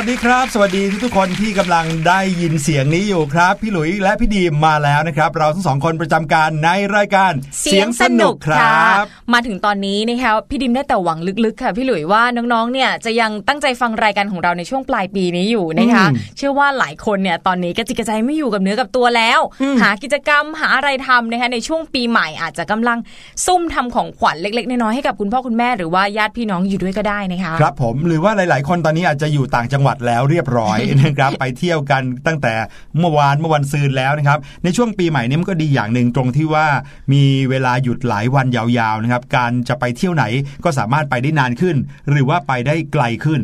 วัสดีครับ สวัสดีทุกๆคนที่กำลังได้ยินเสียงนี้อยู่ครับ พี่หลุยและพี่ดีมมาแล้วนะครับ เราทั้งสองคนประจำการในรายการเสียงสนุกครับ มาถึงตอนนี้นะคะพี่ดิมได้แต่หวังลึกๆค่ะพี่หลุยว่าน้องๆเนี่ยจะยังตั้งใจฟังรายการของเราในช่วงปลายปีนี้อยู่นะคะอืมเชื่อว่าหลายคนเนี่ยตอนนี้กระจิกกระใจไม่อยู่กับเนื้อกับตัวแล้ว หากิจกรรมหาอะไรทำนะคะในช่วงปีใหม่อาจจะกำลังซุ่มทำของขวัญเล็กๆน้อยๆให้กับคุณพ่อคุณแม่หรือว่าญาติพี่น้องอยู่ด้วยก็ได้นะคะครับผมหรือว่าหลาย ๆ คนตอนนี้อาจจะอยู่ต่างจังหวัดแล้วเรียบร้อยนะครับไปเที่ยวกันตั้งแต่เมื่อวานเมื่อวันซืนแล้วนะครับในช่วงปีใหม่นี้มันก็ดีอย่างหนึ่งตรงที่ว่ามีเวลาหยุดหลายวันยาวๆนะครับการจะไปเที่ยวไหนก็สามารถไปได้นานขึ้น หรือว่าไปได้ไกลขึ้น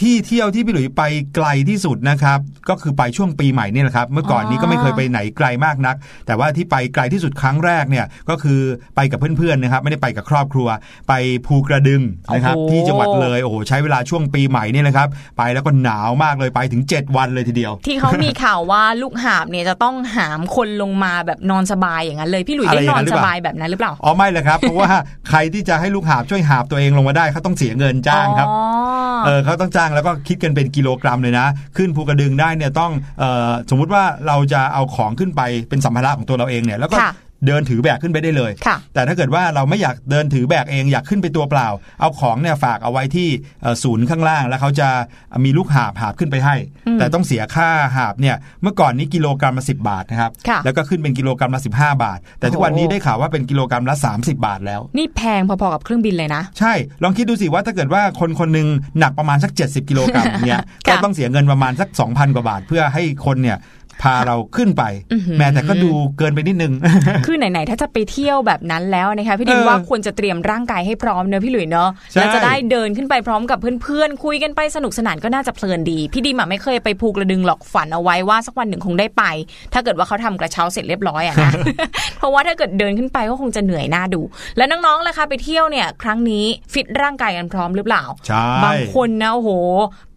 ที่เที่ยวที่พี่หลุยไปไกลที่สุดนะครับ ก็คือไปช่วงปีใหม่นี่แหละครับ เมื่อก่อนนี้ก็ไม่เคยไปไหนไกลมากนัก แต่ว่าที่ไปไกลที่สุดครั้งแรกเนี่ยก็คือไปกับเพื่อนๆนะครับ ไม่ได้ไปกับครอบครัว ไปภูกระดึงนะครับโอ้โหที่จังหวัดเลยโอ้โหใช้เวลาช่วงปีใหม่นี่แหละครับ ไปแล้วก็หนาวมากเลยไปถึง 7 วันเลยทีเดียว ที่เขามีข่าวว่าลูกหาบเนี่ยจะต้องหามคนลงมาแบบนอนสบายอย่างนั้นเลยพี่หลุยอะไรได้อนย่างอนั้นนหรือสเปล่าบายแบบนั้นหรือเปล่าอ๋อไม่เลยครับเพราะว่าใครที่จะให้ลูกหาบช่วยหาบตัวเองลงมาได้เขาต้องเสียเงินจ้างครับอ๋อเออเขาต้องจ้างแล้วก็คิดกันเป็นกิโลกรัมเลยนะ ขึ้นภูกระดึงได้เนี่ยต้องออสมมุติว่าเราจะเอาของขึ้นไปเป็นสัมภาระของตัวเราเองเนี่ยแล้วก็ เดินถือแบกขึ้นไปได้เลยค่ะแต่ถ้าเกิดว่าเราไม่อยากเดินถือแบกเองอยากขึ้นไปตัวเปล่า เอาของเนี่ยฝากเอาไว้ที่เอ่อศูนย์ข้างล่าง แล้วเขาจะมีลูกหาบหาบขึ้นไปให้อืมแต่ต้องเสียค่าหาบเนี่ยเมื่อก่อนนี้กิโลกรัมละสิบาทนะครับค่ะแล้วก็ขึ้นเป็นกิโลกรัมละ15 บาท แต่ทุกวันนี้ได้ข่าวว่าเป็นกิโลกรัมละ 30 บาทแล้ว นี่แพงพอๆกับเครื่องบินเลยนะ ใช่ลองคิดดูสิว่าถ้าเกิดว่าคนคนหนึ่งหนักประมาณสัก 70 กิโลกรัมเนี่ยค่ะก็ต้องเสียเงินประมาณสัก 2,000 กว่าบาทเพื่อให้คนเนี่ย พาเราขึ้นไปอื้อหือแม้แต่ก็ดูเกินไปนิดนึง คือไหนๆถ้าจะไปเที่ยวแบบนั้นแล้วนะคะพี่ดิมเออว่าควรจะเตรียมร่างกายให้พร้อมเนอะพี่หลุยเนอะใช่แล้วจะได้เดินขึ้นไปพร้อมกับเพื่อนๆคุยกันไปสนุกสนานก็น่าจะเพลินดี พี่ดิมอะไม่เคยไปภูกระดึงหรอกฝันเอาไว้ว่าสักวันหนึ่งคงได้ไป ถ้าเกิดว่าเขาทำกระเช้าเสร็จเรียบร้อยอะนะเพราะว่าถ้าเกิดเดินขึ้นไปก็คงจะเหนื่อยหน้าดู แล้วน้องๆล่ะคะไปเที่ยวเนี่ย ครั้งนี้ฟิตร่างกายกันพร้อมหรือเปล่าใช่บางคนนะโอ้โห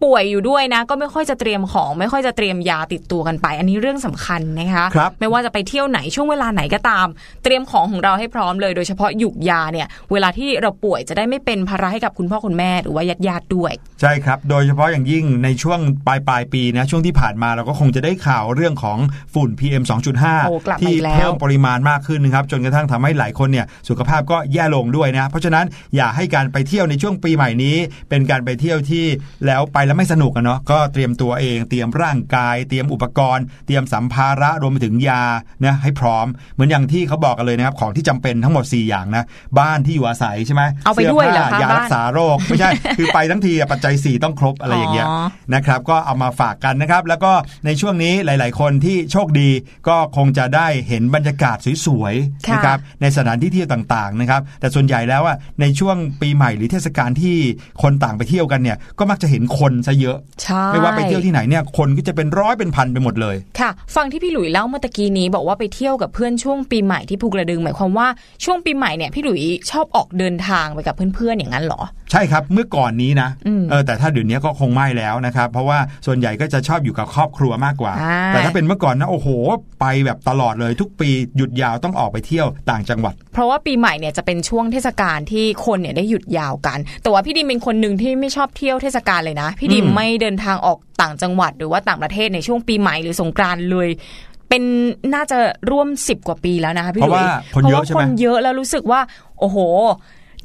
ป่วยอยู่ด้วยนะ ก็ไม่ค่อยจะเตรียมของ ไม่ค่อยจะเตรียมยาติดตัวกันไป อันนี้เรื่องสำคัญนะคะครับไม่ว่าจะไปเที่ยวไหนช่วงเวลาไหนก็ตาม เตรียมของของเราให้พร้อมเลยโดยเฉพาะหยุกยาเนี่ยเวลาที่เราป่วยจะได้ไม่เป็นภาระให้กับคุณพ่อคุณแม่หรือว่าญาติญาติๆด้วย ใช่ครับ โดยเฉพาะอย่างยิ่งในช่วงปลายปลายๆปีนะช่วงที่ผ่านมาเราก็คงจะได้ข่าวเรื่องของฝุ่น PM โอ้กลับ2.5มาที่อีกแล้วเพิ่มปริมาณมากขึ้นนะครับจนกระทั่งทำให้หลายคนเนี่ยสุขภาพก็แย่ลงด้วยนะเพราะฉะนั้นอย่าให้การไปเที่ยวในช่วงปีใหม่นี้ เป็นการไปเที่ยวที่แล้วไปแล้วไม่สนุกอะเนาะก็เตรียมตัวเองเตรียมร่างกาย เตรียมอุปกรณ์ เตรียมสัมภาระรวมไปถึงยานะให้พร้อม เหมือนอย่างที่เขาบอกกันเลยนะครับของที่จำเป็นทั้งหมด 4 อย่างนะบ้านที่อยู่อาศัยใช่ไหมเอาไปด้วยเหรอคะสื้ผ้ายาบ้านรักษาโรคไม่ใช่ คือไปทั้งทีอะปัจจัย 4 ต้องครบอะไรอย่างเงี้ยอ๋อนะครับก็เอามาฝากกันนะครับ แล้วก็ในช่วงนี้หลาย ๆ คนที่โชคดีก็คงจะได้เห็นบรรยากาศสวยๆค่ะนะครับในสถานที่เที่ยวต่างๆนะครับแต่ส่วนใหญ่แล้วอะในช่วงปีใหม่หรือเทศกาลที่คนต่างไปเที่ยวกันเนี่ยก็มักจะเห็นคนซะเยอะใช่ไม่ว่าไปเที่ยวที่ไหนเนี่ยคนก็จะเป็นร้อยเป็นพันไปหมดเลย ค่ะ ฟังที่พี่หลุยเล่าเมื่อตะกี้นี้บอกว่าไปเที่ยวกับเพื่อนช่วงปีใหม่ที่ภูกระดึงหมายความว่าช่วงปีใหม่เนี่ยพี่หลุยชอบออกเดินทางไปกับเพื่อนๆอย่างนั้นเหรอ ใช่ครับเมื่อก่อนนี้นะอืมเออแต่ถ้าเดี๋ยวนี้ก็คงไม่แล้วนะครับเพราะว่าส่วนใหญ่ก็จะชอบอยู่กับครอบครัวมากกว่าอ่า แต่ถ้าเป็นเมื่อก่อนนะโอ้โห ไปแบบตลอดเลยทุกปีหยุดยาวต้องออกไปเที่ยวต่างจังหวัด เพราะว่าปีใหม่เนี่ยจะเป็นช่วงเทศกาลที่คนเนี่ยได้หยุดยาวกัน แต่ว่าพี่ดิมเป็นคนหนึ่งที่ไม่ชอบเที่ยวเทศกาลเลยนะพี่ดิมอืมไม่เดินทางออกต่างจังหวัด หรือว่าต่างประเทศในช่วงปีใหม่หรือสงกรานต์เลย เป็นน่าจะร่วมสิบกว่าปีแล้วนะคะพี่เพหลุราะยว่าคนเยอะใช่ไหมพราว่าคนเยอะแล้วรู้สึกว่า โอ้โห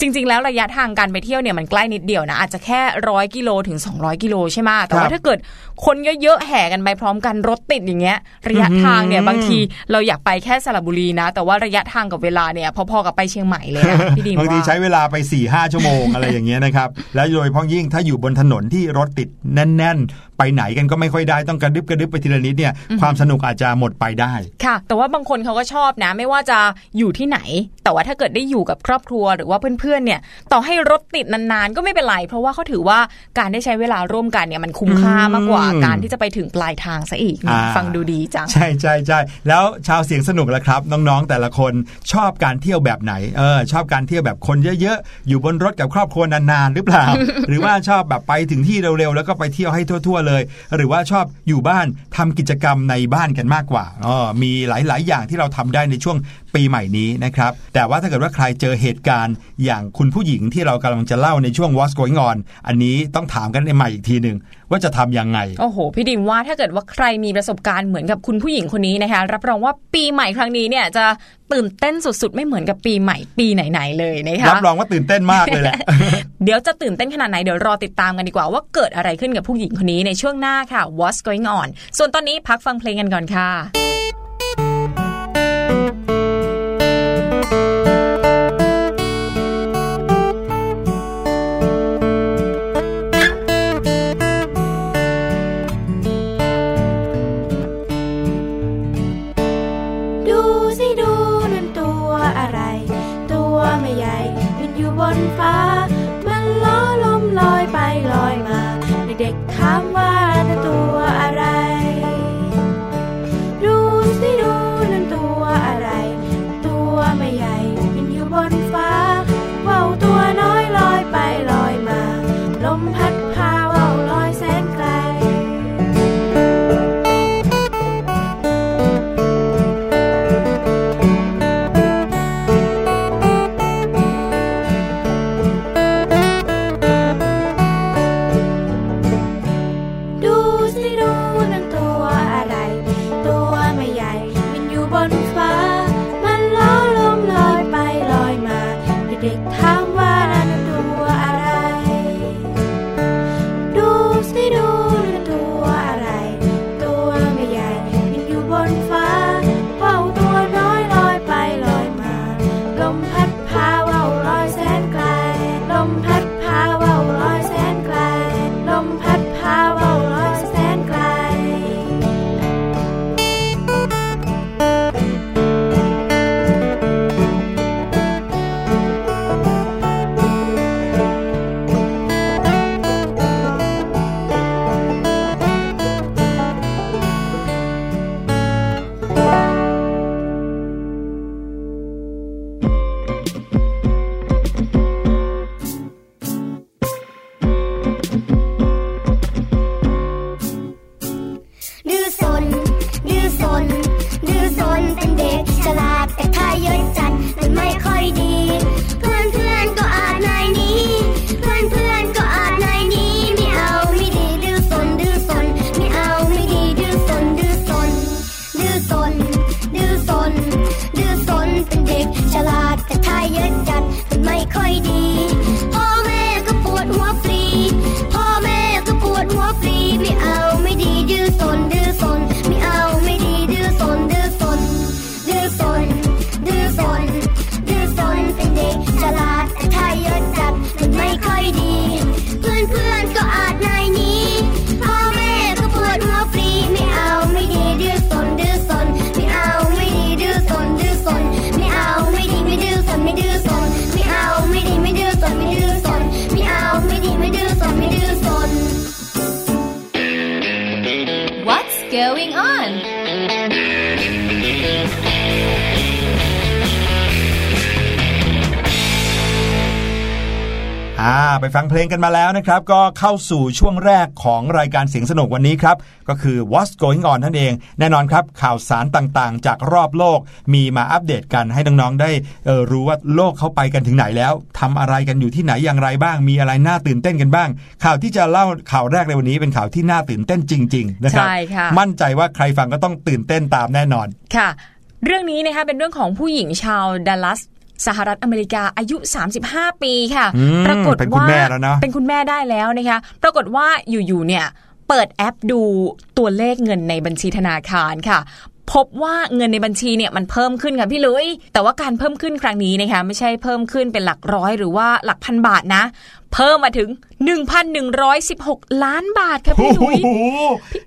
จริง ๆ แล้วระยะทางการไปเที่ยวเนี่ยมันใกล้นิดเดียวนะอาจจะแค่ร้อยกิโลถึง 200 กิโลใช่ไหมแต่ครัว่าบถ้าเกิดคนเยอะๆแห่กันไปพร้อมกันรถติดอย่างเงี้ย ระยะอื้อหือทางเนี่ยบางทีเราอยากไปแค่สระบุรีนะ แต่ว่าระยะทางกับเวลาเนี่ยพอๆกับไปเชียงใหม่เลยนะพี่ดิมบางทีว่าใช้เวลาไป4ี่ห้าชั่วโมงอะไรอย่างเงี้ยนะครับแล้วโดยเฉพาะยิ่งถ้าอยู่บนถนนที่รถติดแน่น ๆ ไปไหนกันก็ไม่ค่อยได้ต้องกระดึบกระดึบไปทีละนิดเนี่ยความสนุกอาจจะหมดไปได้ ค่ะ แต่ว่าบางคนเขาก็ชอบนะ ไม่ว่าจะอยู่ที่ไหนแต่ว่าถ้าเกิดได้อยู่กับครอบครัวหรือว่าเพื่อนๆเนี่ย ต่อให้รถติดนานๆ ก็ไม่เป็นไร เพราะว่าเขาถือว่าการได้ใช้เวลาร่วมกันเนี่ยมันคุ้มค่ามากกว่าอืมการที่จะไปถึงปลายทางซะอีกอ่าฟังดูดีจัง ใช่ใช่ใช่แล้วชาวเสียงสนุกละครับ น้องๆ แต่ละคนชอบการเที่ยวแบบไหนเออชอบการเที่ยวแบบคนเยอะๆ อยู่บนรถกับครอบครัวนานๆ หรือเปล่า หรือว่าชอบแบบไปถึงที่เร็วๆ แล้วก็ไปเที่ยวให้ทั่ว ๆ เลย หรือว่าชอบอยู่บ้านทำกิจกรรมในบ้านกันมากกว่าอ๋อมีหลายๆ อย่างที่เราทำได้ในช่วง ปีใหม่นี้นะครับ แต่ว่าถ้าเกิดว่าใครเจอเหตุการณ์อย่างคุณผู้หญิงที่เรากำลังจะเล่าในช่วง What's Going On อันนี้ต้องถามกันในใหม่อีกทีหนึ่งว่าจะทำยังไง โอ้โห พี่ดิมว่าถ้าเกิดว่าใครมีประสบการณ์เหมือนกับคุณผู้หญิงคนนี้นะคะ รับรองว่าปีใหม่ครั้งนี้เนี่ยจะตื่นเต้นสุดๆ ไม่เหมือนกับปีใหม่ปีไหนๆเลยนะคะรับรองว่าตื่นเต้นมากเลยแหละ เดี๋ยวจะตื่นเต้นขนาดไหน เดี๋ยวรอติดตามกันดีกว่าว่าเกิดอะไรขึ้นกับผู้หญิงคนนี้ในช่วงหน้าค่ะ What's going on ส่วนตอนนี้พักฟังเพลงกันก่อนค่ะ กันมาแล้วนะครับ ก็เข้าสู่ช่วงแรกของรายการเสียงสนุกวันนี้ครับ ก็คือ What's Going On นั่นเอง แน่นอนครับ ข่าวสารต่างๆ จากรอบโลกมีมาอัปเดตกันให้น้องๆได้เออรู้ว่าโลกเขาไปกันถึงไหนแล้วทำอะไรกันอยู่ที่ไหนอย่างไรบ้าง มีอะไรน่าตื่นเต้นกันบ้าง ข่าวที่จะเล่าข่าวแรกในวันนี้เป็นข่าวที่น่าตื่นเต้นจริง ๆ นะครับใช่ค่ะมั่นใจว่าใครฟังก็ต้องตื่นเต้นตามแน่นอนค่ะ เรื่องนี้นะคะเป็นเรื่องของผู้หญิงชาวดัลลัส สหรัฐอเมริกาอายุ 35 ปีค่ะอืมปรากฏเป็นคุณว่าแม่แล้วนะเป็นคุณแม่ได้แล้วนะคะ ปรากฏว่าอยู่ๆเนี่ยเปิดแอปดูตัวเลขเงินในบัญชีธนาคารค่ะพบว่าเงินในบัญชีเนี่ยมันเพิ่มขึ้นค่ะพี่ลุย แต่ว่าการเพิ่มขึ้นครั้งนี้นะคะไม่ใช่เพิ่มขึ้นเป็นหลักร้อยหรือว่าหลักพันบาทนะ เพิ่มมาถึง 1,116 ล้านบาทค่ะพี่โอ้ลุยโห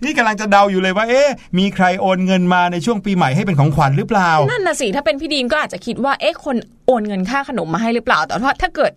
นี่กำลังจะเดาอยู่เลยว่า เอ๊ะ มีใครโอนเงินมาในช่วงปีใหม่ให้เป็นของขวัญหรือเปล่า นั่นน่ะสิ ถ้าเป็นพี่ดีมก็อาจจะคิดว่า เอ๊ะ คนโอนเงินค่าขนมมาให้หรือเปล่า แต่ว่าถ้าเกิด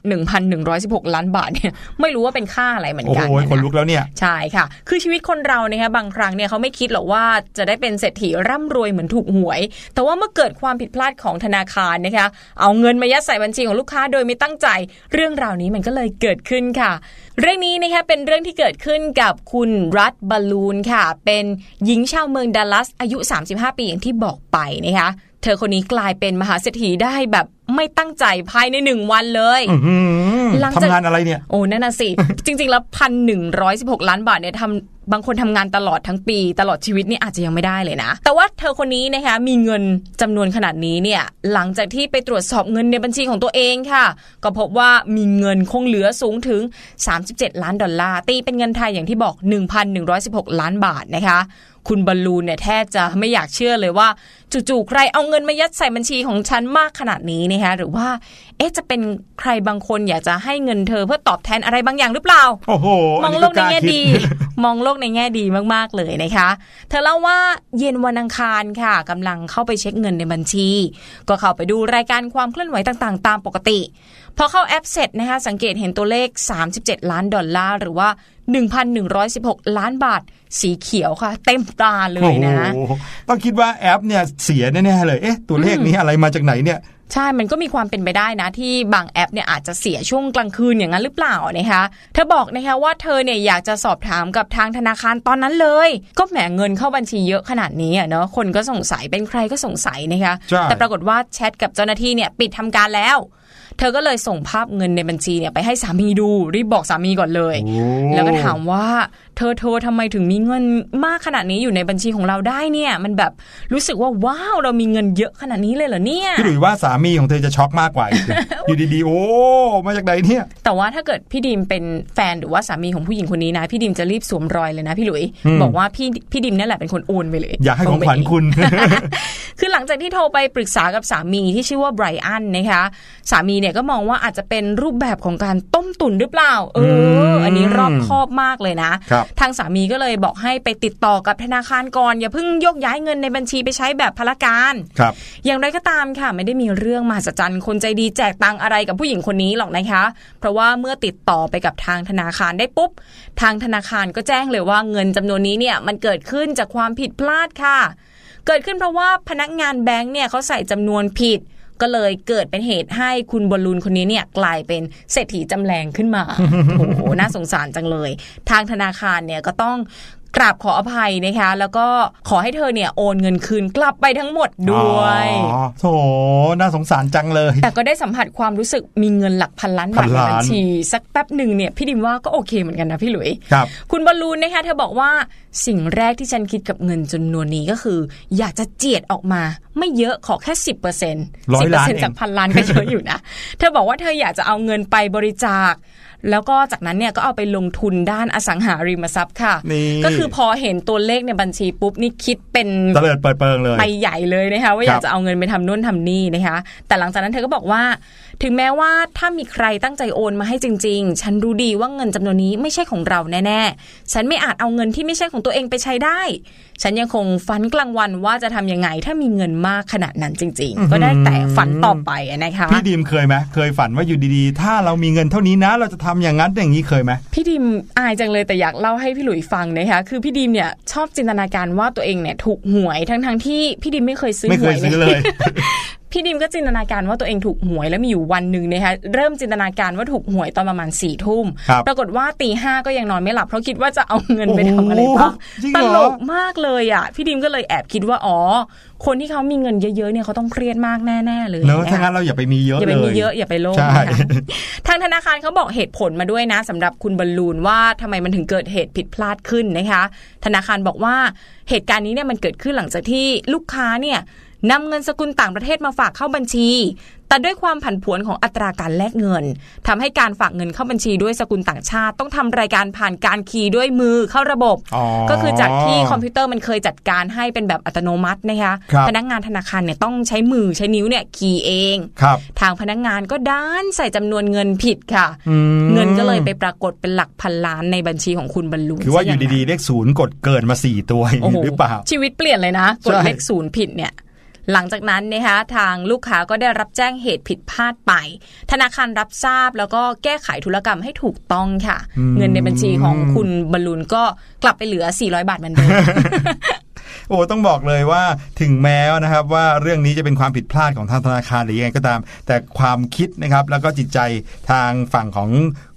1,116 ล้านบาทเนี่ย ไม่รู้ว่าเป็นค่าอะไรเหมือนโอ้กันโหนะคนลุกแล้วเนี่ย ใช่ค่ะ คือชีวิตคนเราเนี่ยบางครั้งเนี่ยเขาไม่คิดหรอกว่าจะได้เป็นเศรษฐีร่ำรวยเหมือนถูกหวย แต่ว่าเมื่อเกิดความผิดพลาดของธนาคารนะคะ เอาเงินมายัดใส่บัญชีของลูกค้าโดยไม่ตั้งใจ เรื่องราวนี้มันก็เลยเกิดขึ้นค่ะ เรื่องนี้นะคะเป็นเรื่องที่เกิดขึ้นกับคุณรัฐบอลลูนค่ะ เป็นหญิงชาวเมืองดัลลัส อายุ 35 ปีอย่างที่บอกไปนะคะเธอคนนี้กลายเป็นมหาเศรษฐีได้แบบไม่ตั้งใจภายในหนึ่งวันเลยอื้อหือหลังจากทำงานอะไรเนี่ย โอ้นั่นน่ะสิ จริง ๆ แล้วพันหนึ่งร้อยสิบหกล้านบาทเนี่ยทำ บางคนทำงานตลอดทั้งปี ตลอดชีวิตนี่อาจจะยังไม่ได้เลยนะ แต่ว่าเธอคนนี้นะคะมีเงินจำนวนขนาดนี้เนี่ยหลังจากที่ไปตรวจสอบเงินในบัญชีของตัวเองค่ะ ก็พบว่ามีเงินคงเหลือสูงถึง 37 ล้านดอลลาร์ตีเป็นเงินไทยอย่างที่บอก 1,116 ล้านบาทนะคะ คุณบอลลูนเนี่ยแทบจะไม่อยากเชื่อเลยว่า จู่ๆใครเอาเงินมายัดใส่บัญชีของฉันมากขนาดนี้นะคะหรือว่า เอ๊ะจะเป็นใครบางคนอยากจะให้เงินเธอเพื่อตอบแทนอะไรบางอย่างหรือเปล่าโอ้โหมองนี้โลกในล้าแง่คิดี มองโลกในแง่ดีมากๆเลยนะคะ เธอเล่าว่าเย็นวันอังคารค่ะกำลังเข้าไปเช็คเงินในบัญชี ก็เข้าไปดูรายการความเคลื่อนไหวต่างๆ ตามปกติพอเข้าแอปเสร็จนะคะสังเกตเห็นตัวเลข 37 ล้านดอลลาร์หรือว่า 1,116 ล้านบาท สีเขียวค่ะ เต็มตาเลยนะโอ้โหต้องคิดว่าแอปเนี่ยเสียแน่ๆเลยเอ๊ะตัวเลขนี้อะไรมาจากไหนเนี่ยใช่ มันก็มีความเป็นไปได้นะ ที่บางแอปเนี่ยอาจจะเสียช่วงกลางคืนอย่างนั้นหรือเปล่านะคะ เธอบอกนะคะว่าเธอเนี่ยอยากจะสอบถามกับทางธนาคารตอนนั้นเลย ก็แหมเงินเข้าบัญชีเยอะขนาดนี้อะเนาะ คนก็สงสัยเป็นใครก็สงสัยนะคะใช่แต่ปรากฏว่าแชทกับเจ้าหน้าที่เนี่ยปิดทำการแล้ว เธอก็เลยส่งภาพเงินในบัญชีเนี่ยไปให้สามีดูรีบบอกสามีก่อนเลยโอ้แล้วก็ถามว่า เธอเธอทำไมถึงมีเงินมากขนาดนี้อยู่ในบัญชีของเราได้เนี่ย มันแบบรู้สึกว่าว้าวเรามีเงินเยอะขนาดนี้เลยเหรอเนี่ยพี่หลุยว่าสามีของเธอจะช็อกมากกว่าอีกนะอยู่ดีๆโอ้มาจากไหนเนี่ย แต่ว่าถ้าเกิดพี่ดิมเป็นแฟนหรือว่าสามีของผู้หญิงคนนี้นะ พี่ดิมจะรีบสวมรอยเลยนะพี่หลุยอืมบอกว่าพี่พี่ดิมเนี่ยแหละเป็นคนโอนไปเลย อยากให้ของขวัญโนไปคุณ คือหลังจากที่โทรไปปรึกษากับสามีที่ชื่อว่าไบรอันนะคะสามีเนี่ยก็มองว่าอาจจะเป็นรูปแบบของการต้มตุ๋นหรือเปล่า เออ อันนี้รอบคอบมากเลยนะครับทางสามีก็เลยบอกให้ไปติดต่อกับธนาคารก่อน อย่าเพิ่งยกย้ายเงินในบัญชีไปใช้แบบพละการครับ อย่างไรก็ตามค่ะ ไม่ได้มีเรื่องมหัศจรรย์คนใจดีแจกตังอะไรกับผู้หญิงคนนี้หรอกนะคะ เพราะว่าเมื่อติดต่อไปกับทางธนาคารได้ปุ๊บ ทางธนาคารก็แจ้งเลยว่าเงินจำนวนนี้เนี่ยมันเกิดขึ้นจากความผิดพลาดค่ะ เกิดขึ้นเพราะว่าพนักงานแบงค์เนี่ยเขาใส่จำนวนผิด ก็เลยเกิดเป็นเหตุให้คุณบอลลูนคนนี้เนี่ยกลายเป็นเศรษฐีจำแรงขึ้นมาโอ้โหน่าสงสารจังเลย ทางธนาคารเนี่ยก็ต้อง กราบขออภัยนะคะ แล้วก็ขอให้เธอเนี่ยโอนเงินคืนกลับไปทั้งหมดด้วยอ๋อโถน่าสงสารจังเลย แต่ก็ได้สัมผัสความรู้สึกมีเงินหลักพันล้านบาทพันในล้านบัญชี สักแป๊บหนึ่งเนี่ยพี่ดิมว่าก็โอเคเหมือนกันนะพี่หลุยครับคุณบอลลูนนะคะเธอบอกว่าสิ่งแรกที่ฉันคิดกับเงินจำนวนนี้ก็คือ อยากจะเจียดออกมา ไม่เยอะขอแค่สิบเปอร์เซ็นต์ร้อยล้านเองจากพันล้านก็เยอะอยู่นะ เธอบอกว่าเธออยากจะเอาเงินไปบริจาค แล้วก็จากนั้นเนี่ยก็เอาไปลงทุนด้านอสังหาริมทรัพย์ค่ะนี่ก็คือพอเห็นตัวเลขในบัญชีปุ๊บนี่คิดเป็นเตลิดเปิดเปิงเลยไปใหญ่เลยนะคะว่าครับอยากจะเอาเงินไปทำนู่นทำนี่นะคะแต่หลังจากนั้นเธอก็บอกว่า ถึงแม้ว่าถ้ามีใครตั้งใจโอนมาให้จริง ๆ ฉันรู้ดีว่าเงินจำนวนนี้ไม่ใช่ของเราแน่ๆ ฉันไม่อาจเอาเงินที่ไม่ใช่ของตัวเองไปใช้ได้ ฉันยังคงฝันกลางวันว่าจะทำยังไง ถ้ามีเงินมากขนาดนั้นจริง ๆ ก็ได้แต่ฝันต่อไปอะนะคะ พี่ดีมเคยไหมเคยฝันว่าอยู่ดีๆ ถ้าเรามีเงินเท่านี้นะ เราจะทำอย่างนั้นอย่างนี้เคยไหมพี่ดิมอายจังเลยแต่อยากเล่าให้พี่หลุยฟังนะคะคือพี่ดิมเนี่ยชอบจินตนาการว่าตัวเองเนี่ยถูกหวยทั้งๆที่พี่ดิมไม่เคยซื้อไม่หเควยยซื้อเลย พี่ดิมก็จินตนาการว่าตัวเองถูกหวยแล้วมีอยู่วันหนึ่งนะคะเริ่มจินตนาการว่าถูกหวยตอนประมาณสี่ทุ่มครับปรากฏว่าตีห้าก็ยังนอนไม่หลับเพราะคิดว่าจะเอาเงินไปทำอะไรบ้างโอ้โหจริงตเหรอลกมากเลยอะ พี่ดิมก็เลยแอบคิดว่าอ๋อคนที่เขามีเงินเยอะๆเนี่ยเขาต้องเครียดมากแน่ๆเลยเนอะนะคะถ้างั้นเราอย่าไปมีเยอะอย่าเลไปยมีเยอะอย่าไปโลภใช่นะคะทางธนาคารเขาบอกเหตุผลมาด้วยนะสำหรับคุณบอลลูนว่าทำไมมันถึงเกิดเหตุผิดพลาดขึ้นนะคะ ธนาคารบอกว่าเหตุการณ์นี้เนี่ยมันเกิดขึ้นหลังจากที่ลูกค้าเนี่ย นำเงินสกุลต่างประเทศมาฝากเข้าบัญชี แต่ด้วยความผันผวนของอัตราการแลกเงินทำให้การฝากเงินเข้าบัญชีด้วยสกุลต่างชาติ ต้องทำรายการผ่านการคีย์ด้วยมือเข้าระบบอ๋อก็คือจากที่คอมพิวเตอร์มันเคยจัดการให้เป็นแบบอัตโนมัตินะคะครับพนักงานธนาคารเนี่ยต้องใช้มือใช้นิ้วเนี่ยคีย์เองครับทางพนักงานก็ด้านใส่จำนวนเงินผิดค่ะอืมเงินก็เลยไปปรากฏเป็นหลักพันล้านในบัญชีของคุณบรรลุคือว่าอยู่ดีๆเลขศูนย์กดเกินมาสี่ตัวอย่างโอ้นี้โหหรือเปล่าชีวิตเปลี่ยนเลยนะกดใช่เลขศูนย์ผิดเนี่ย หลังจากนั้นนะคะทางลูกค้าก็ได้รับแจ้งเหตุผิดพลาดไป ธนาคารรับทราบแล้วก็แก้ไขธุรกรรมให้ถูกต้องค่ะ เงินในบัญชีของคุณบรรลุนก็กลับไปเหลือ 400 บาทเหมือนเดิม โอ้ต้องบอกเลยว่าถึงแม้นะครับว่าเรื่องนี้จะเป็นความผิดพลาดของทางธนาคารหรือยังไงก็ตาม แต่ความคิดนะครับแล้วก็จิตใจทางฝั่งของ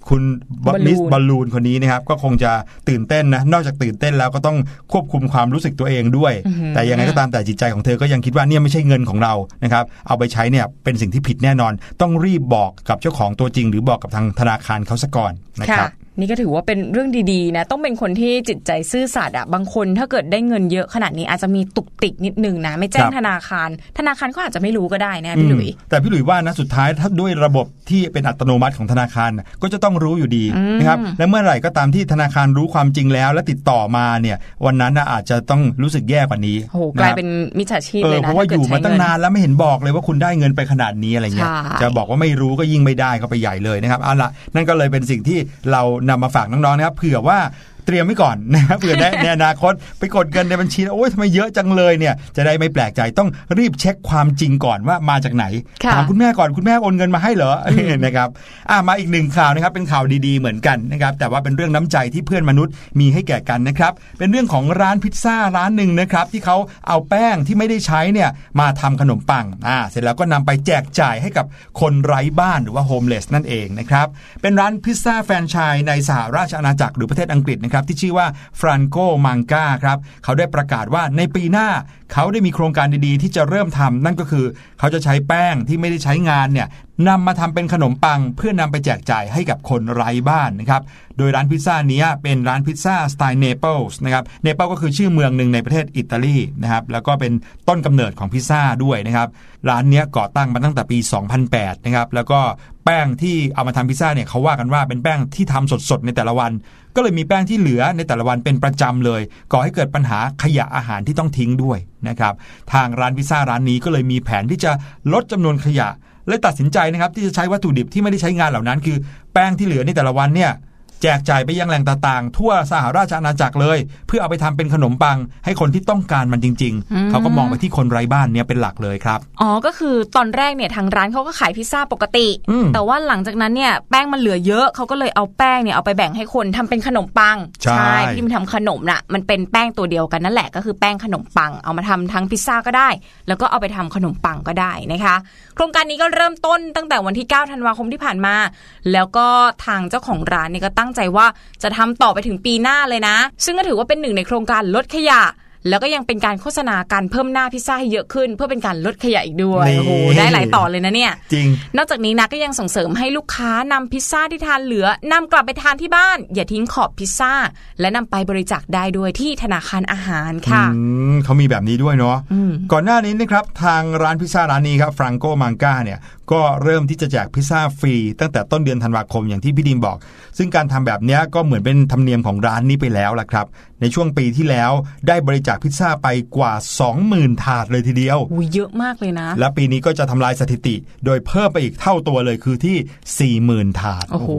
คุณบอลลูนมิสบอลลูนคนนี้นะครับก็คงจะตื่นเต้นนะนอกจากตื่นเต้นแล้วก็ต้องควบคุมความรู้สึกตัวเองด้วย แต่ยังไงก็ตามแต่จิตใจของเธอก็ยังคิดว่าเนี่ยไม่ใช่เงินของเรานะครับเอาไปใช้เนี่ยเป็นสิ่งที่ผิดแน่นอน ต้องรีบบอกกับเจ้าของตัวจริง หรือบอกกับทางธนาคารเขาซะก่อนนะครับ นี่ก็ถือว่าเป็นเรื่องดีๆนะต้องเป็นคนที่จิตใจซื่อสัตย์อะบางคนถ้าเกิดได้เงินเยอะขนาดนี้อาจจะมีตุกติกนิดนึงนะ ไม่แจ้คงรับธนาคาร ธนาคารก็อาจจะไม่รู้ก็ได้นะพี่หลุยอืมแต่พี่หลุยว่านะสุดท้ายถ้าด้วยระบบที่เป็นอัตโนมัติของธนาคารน่ะก็จะต้องรู้อยู่ดีอืมนะครับและเมื่อไหร่ก็ตามที่ธนาคารรู้ความจริงแล้ว และติดต่อมาเนี่ย วันนั้นน่ะอาจจะต้องรู้สึกแย่กว่านี้โอ้โหกลายเป็นมิจฉาชีพเอเลอยนะเพราะว่าอยู่มาตั้งนานแล้วไม่เห็นบอกเลยว่าคุณได้เงินไปขนาดนี้อะไรเงี้ยใช่จะบอกว่าไม่รู้ก็ยิ่งไม่ได้ก็ไปใหญ่เลยนะครับเอาละนั่นก็เลยเป็นสิ่งที่เรานำมาฝากน้องๆนะครับเผื่อว่า เตรียมไว้ก่อนนะครับเผื่อได้ในอนาคตไปกดเงินในบัญชีแล้วโอ้ยทำไมเยอะจังเลยเนี่ยจะได้ไม่แปลกใจต้องรีบเช็คความจริงก่อนว่ามาจากไหนค่ะถามคุณแม่ก่อนคุณแม่โอนเงินมาให้เหรอนะครับอะมาอีกหนึ่งข่าวนะครับเป็นข่าวดีๆเหมือนกันนะครับแต่ว่าเป็นเรื่องน้ำใจที่เพื่อนมนุษย์มีให้แก่กันนะครับเป็นเรื่องของร้านพิซซ่าร้านหนึ่งนะครับที่เขาเอาแป้งที่ไม่ได้ใช้เนี่ยมาทำขนมปังอ่าเสร็จแล้วก็นำไปแจกจ่ายให้กับคนไร้บ้านหรือว่าโฮมเลสนั่นเองนะครับเป็นร้านพิซซ่าแฟรนไชส์ในสหราชอาณาจักรหรือประเทศอังกฤษนะครับที่ชื่อว่าฟรานโกมังกาครับเขาได้ประกาศว่าในปีหน้าเขาได้มีโครงการดีๆ ที่จะเริ่มทำนั่นก็คือเขาจะใช้แป้งที่ไม่ได้ใช้งานเนี่ยนำมาทำเป็นขนมปัง เพื่อนำไปแจกจ่ายให้กับคนไร้บ้านนะครับโดยร้านพิซซ่านี้เป็นร้านพิซซ่าสไตล์เนเปิลส์นะครับเนเปิลก็คือชื่อเมืองหนึ่งในประเทศอิตาลีนะครับแล้วก็เป็นต้นกำเนิดของพิซซ่าด้วยนะครับร้านนี้ก่อตั้งมาตั้งแต่ปี 2008 นะครับแล้วก็แป้งที่เอามาทำพิซซ่าเนี่ยเขาว่ากันว่าเป็นแป้งที่ทำสดๆในแต่ละวัน ก็เลยมีแป้งที่เหลือในแต่ละวันเป็นประจำเลย ก่อให้เกิดปัญหาขยะอาหารที่ต้องทิ้งด้วยนะครับทางร้านพิซซ่าร้านนี้ก็เลยมีแผนที่จะลดจำนวนขยะ และตัดสินใจนะครับที่จะใช้วัตถุดิบที่ไม่ได้ใช้งานเหล่านั้น คือ แป้งที่เหลือในแต่ละวันเนี่ย แจกจ่ายไปยังแหล่งต่างๆ ทั่วสหราชอาณาจักรเลย เพื่อเอาไปทำเป็นขนมปัง ให้คนที่ต้องการมันจริง ๆ เขาก็มองไปที่คนไร้บ้านเนี่ยเป็นหลักเลยครับ อ๋อ ก็คือตอนแรกเนี่ยทางร้านเขาก็ขายพิซซ่าปกติอืมแต่ว่าหลังจากนั้นเนี่ยแป้งมันเหลือเยอะเขาก็เลยเอาแป้งเนี่ยเอาไปแบ่งให้คนทำเป็นขนมปัง ใช่ที่มันทำขนมน่ะมันเป็นแป้งตัวเดียวกันนั่นแหละก็คือแป้งขนมปังเอามาทำทั้งพิซซ่าก็ได้ แล้วก็เอาไปทำขนมปังก็ได้นะคะ โครงการนี้ก็เริ่มต้นตั้งแต่วันที่ 9 ธันวาคมที่ผ่านมา แล้วก็ทางเจ้าของร้านเนี่ยก็ตั้งใจว่าจะทำต่อไปถึงปีหน้าเลยนะ ซึ่งก็ถือว่าเป็นหนึ่งในโครงการลดขยะ แล้วก็ยังเป็นการโฆษณาการเพิ่มหน้าพิซซ่าให้เยอะขึ้น เพื่อเป็นการลดขยะอีกด้วยนี่โอ้โหได้หลายต่อเลยนะเนี่ยจริง นอกจากนี้นะก็ยังส่งเสริมให้ลูกค้านำพิซซ่าที่ทานเหลือนำกลับไปทานที่บ้าน อย่าทิ้งขอบพิซซ่า และนำไปบริจาคได้ด้วยที่ธนาคารอาหารค่ะอืมเขามีแบบนี้ด้วยเนาะอืมก่อนหน้านี้นะครับทางร้านพิซซ่าร้านนี้ครับฟรังโกมังกาเนี่ยก็เริ่มที่จะแจกพิซซ่าฟรีตั้งแต่ต้นเดือนธันวาคมอย่างที่พี่ดิมบอก ซึ่งการทำแบบเนี้ยก็เหมือนเป็นธรรมเนียมของร้านนี้ไปแล้วล่ะครับ ในช่วงปีที่แล้วได้บริจาคพิซซ่าไปกว่า 20,000 ถาดเลยทีเดียวอุ้ยเยอะมากเลยนะ และปีนี้ก็จะทำลายสถิติ โดยเพิ่มไปอีกเท่าตัวเลยคือที่ 40,000 ถาด โอ้โห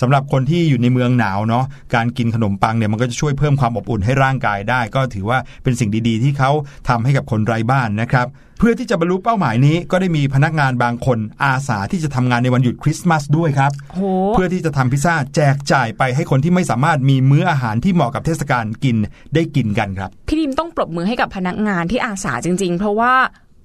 สำหรับคนที่อยู่ในเมืองหนาวเนาะการกินขนมปังเนี่ยมันก็จะช่วยเพิ่มความอบอุ่นให้ร่างกายได้ ก็ถือว่าเป็นสิ่งดีๆ ที่เขาทำให้กับคนไร้บ้านนะครับเพื่อที่จะบรรลุเป้าหมายนี้ก็ได้มีพนักงานบางคนอาสาที่จะทำงานในวันหยุดคริสต์มาสด้วยครับโหเพื่อที่จะทำพิซซ่าแจกจ่ายไปให้คนที่ไม่สามารถมีมื้ออาหารที่เหมาะกับเทศกาลกินได้กินกันครับ พี่ดิมต้องปรบมือให้กับพนักงานที่อาสาจริง ๆ เพราะว่า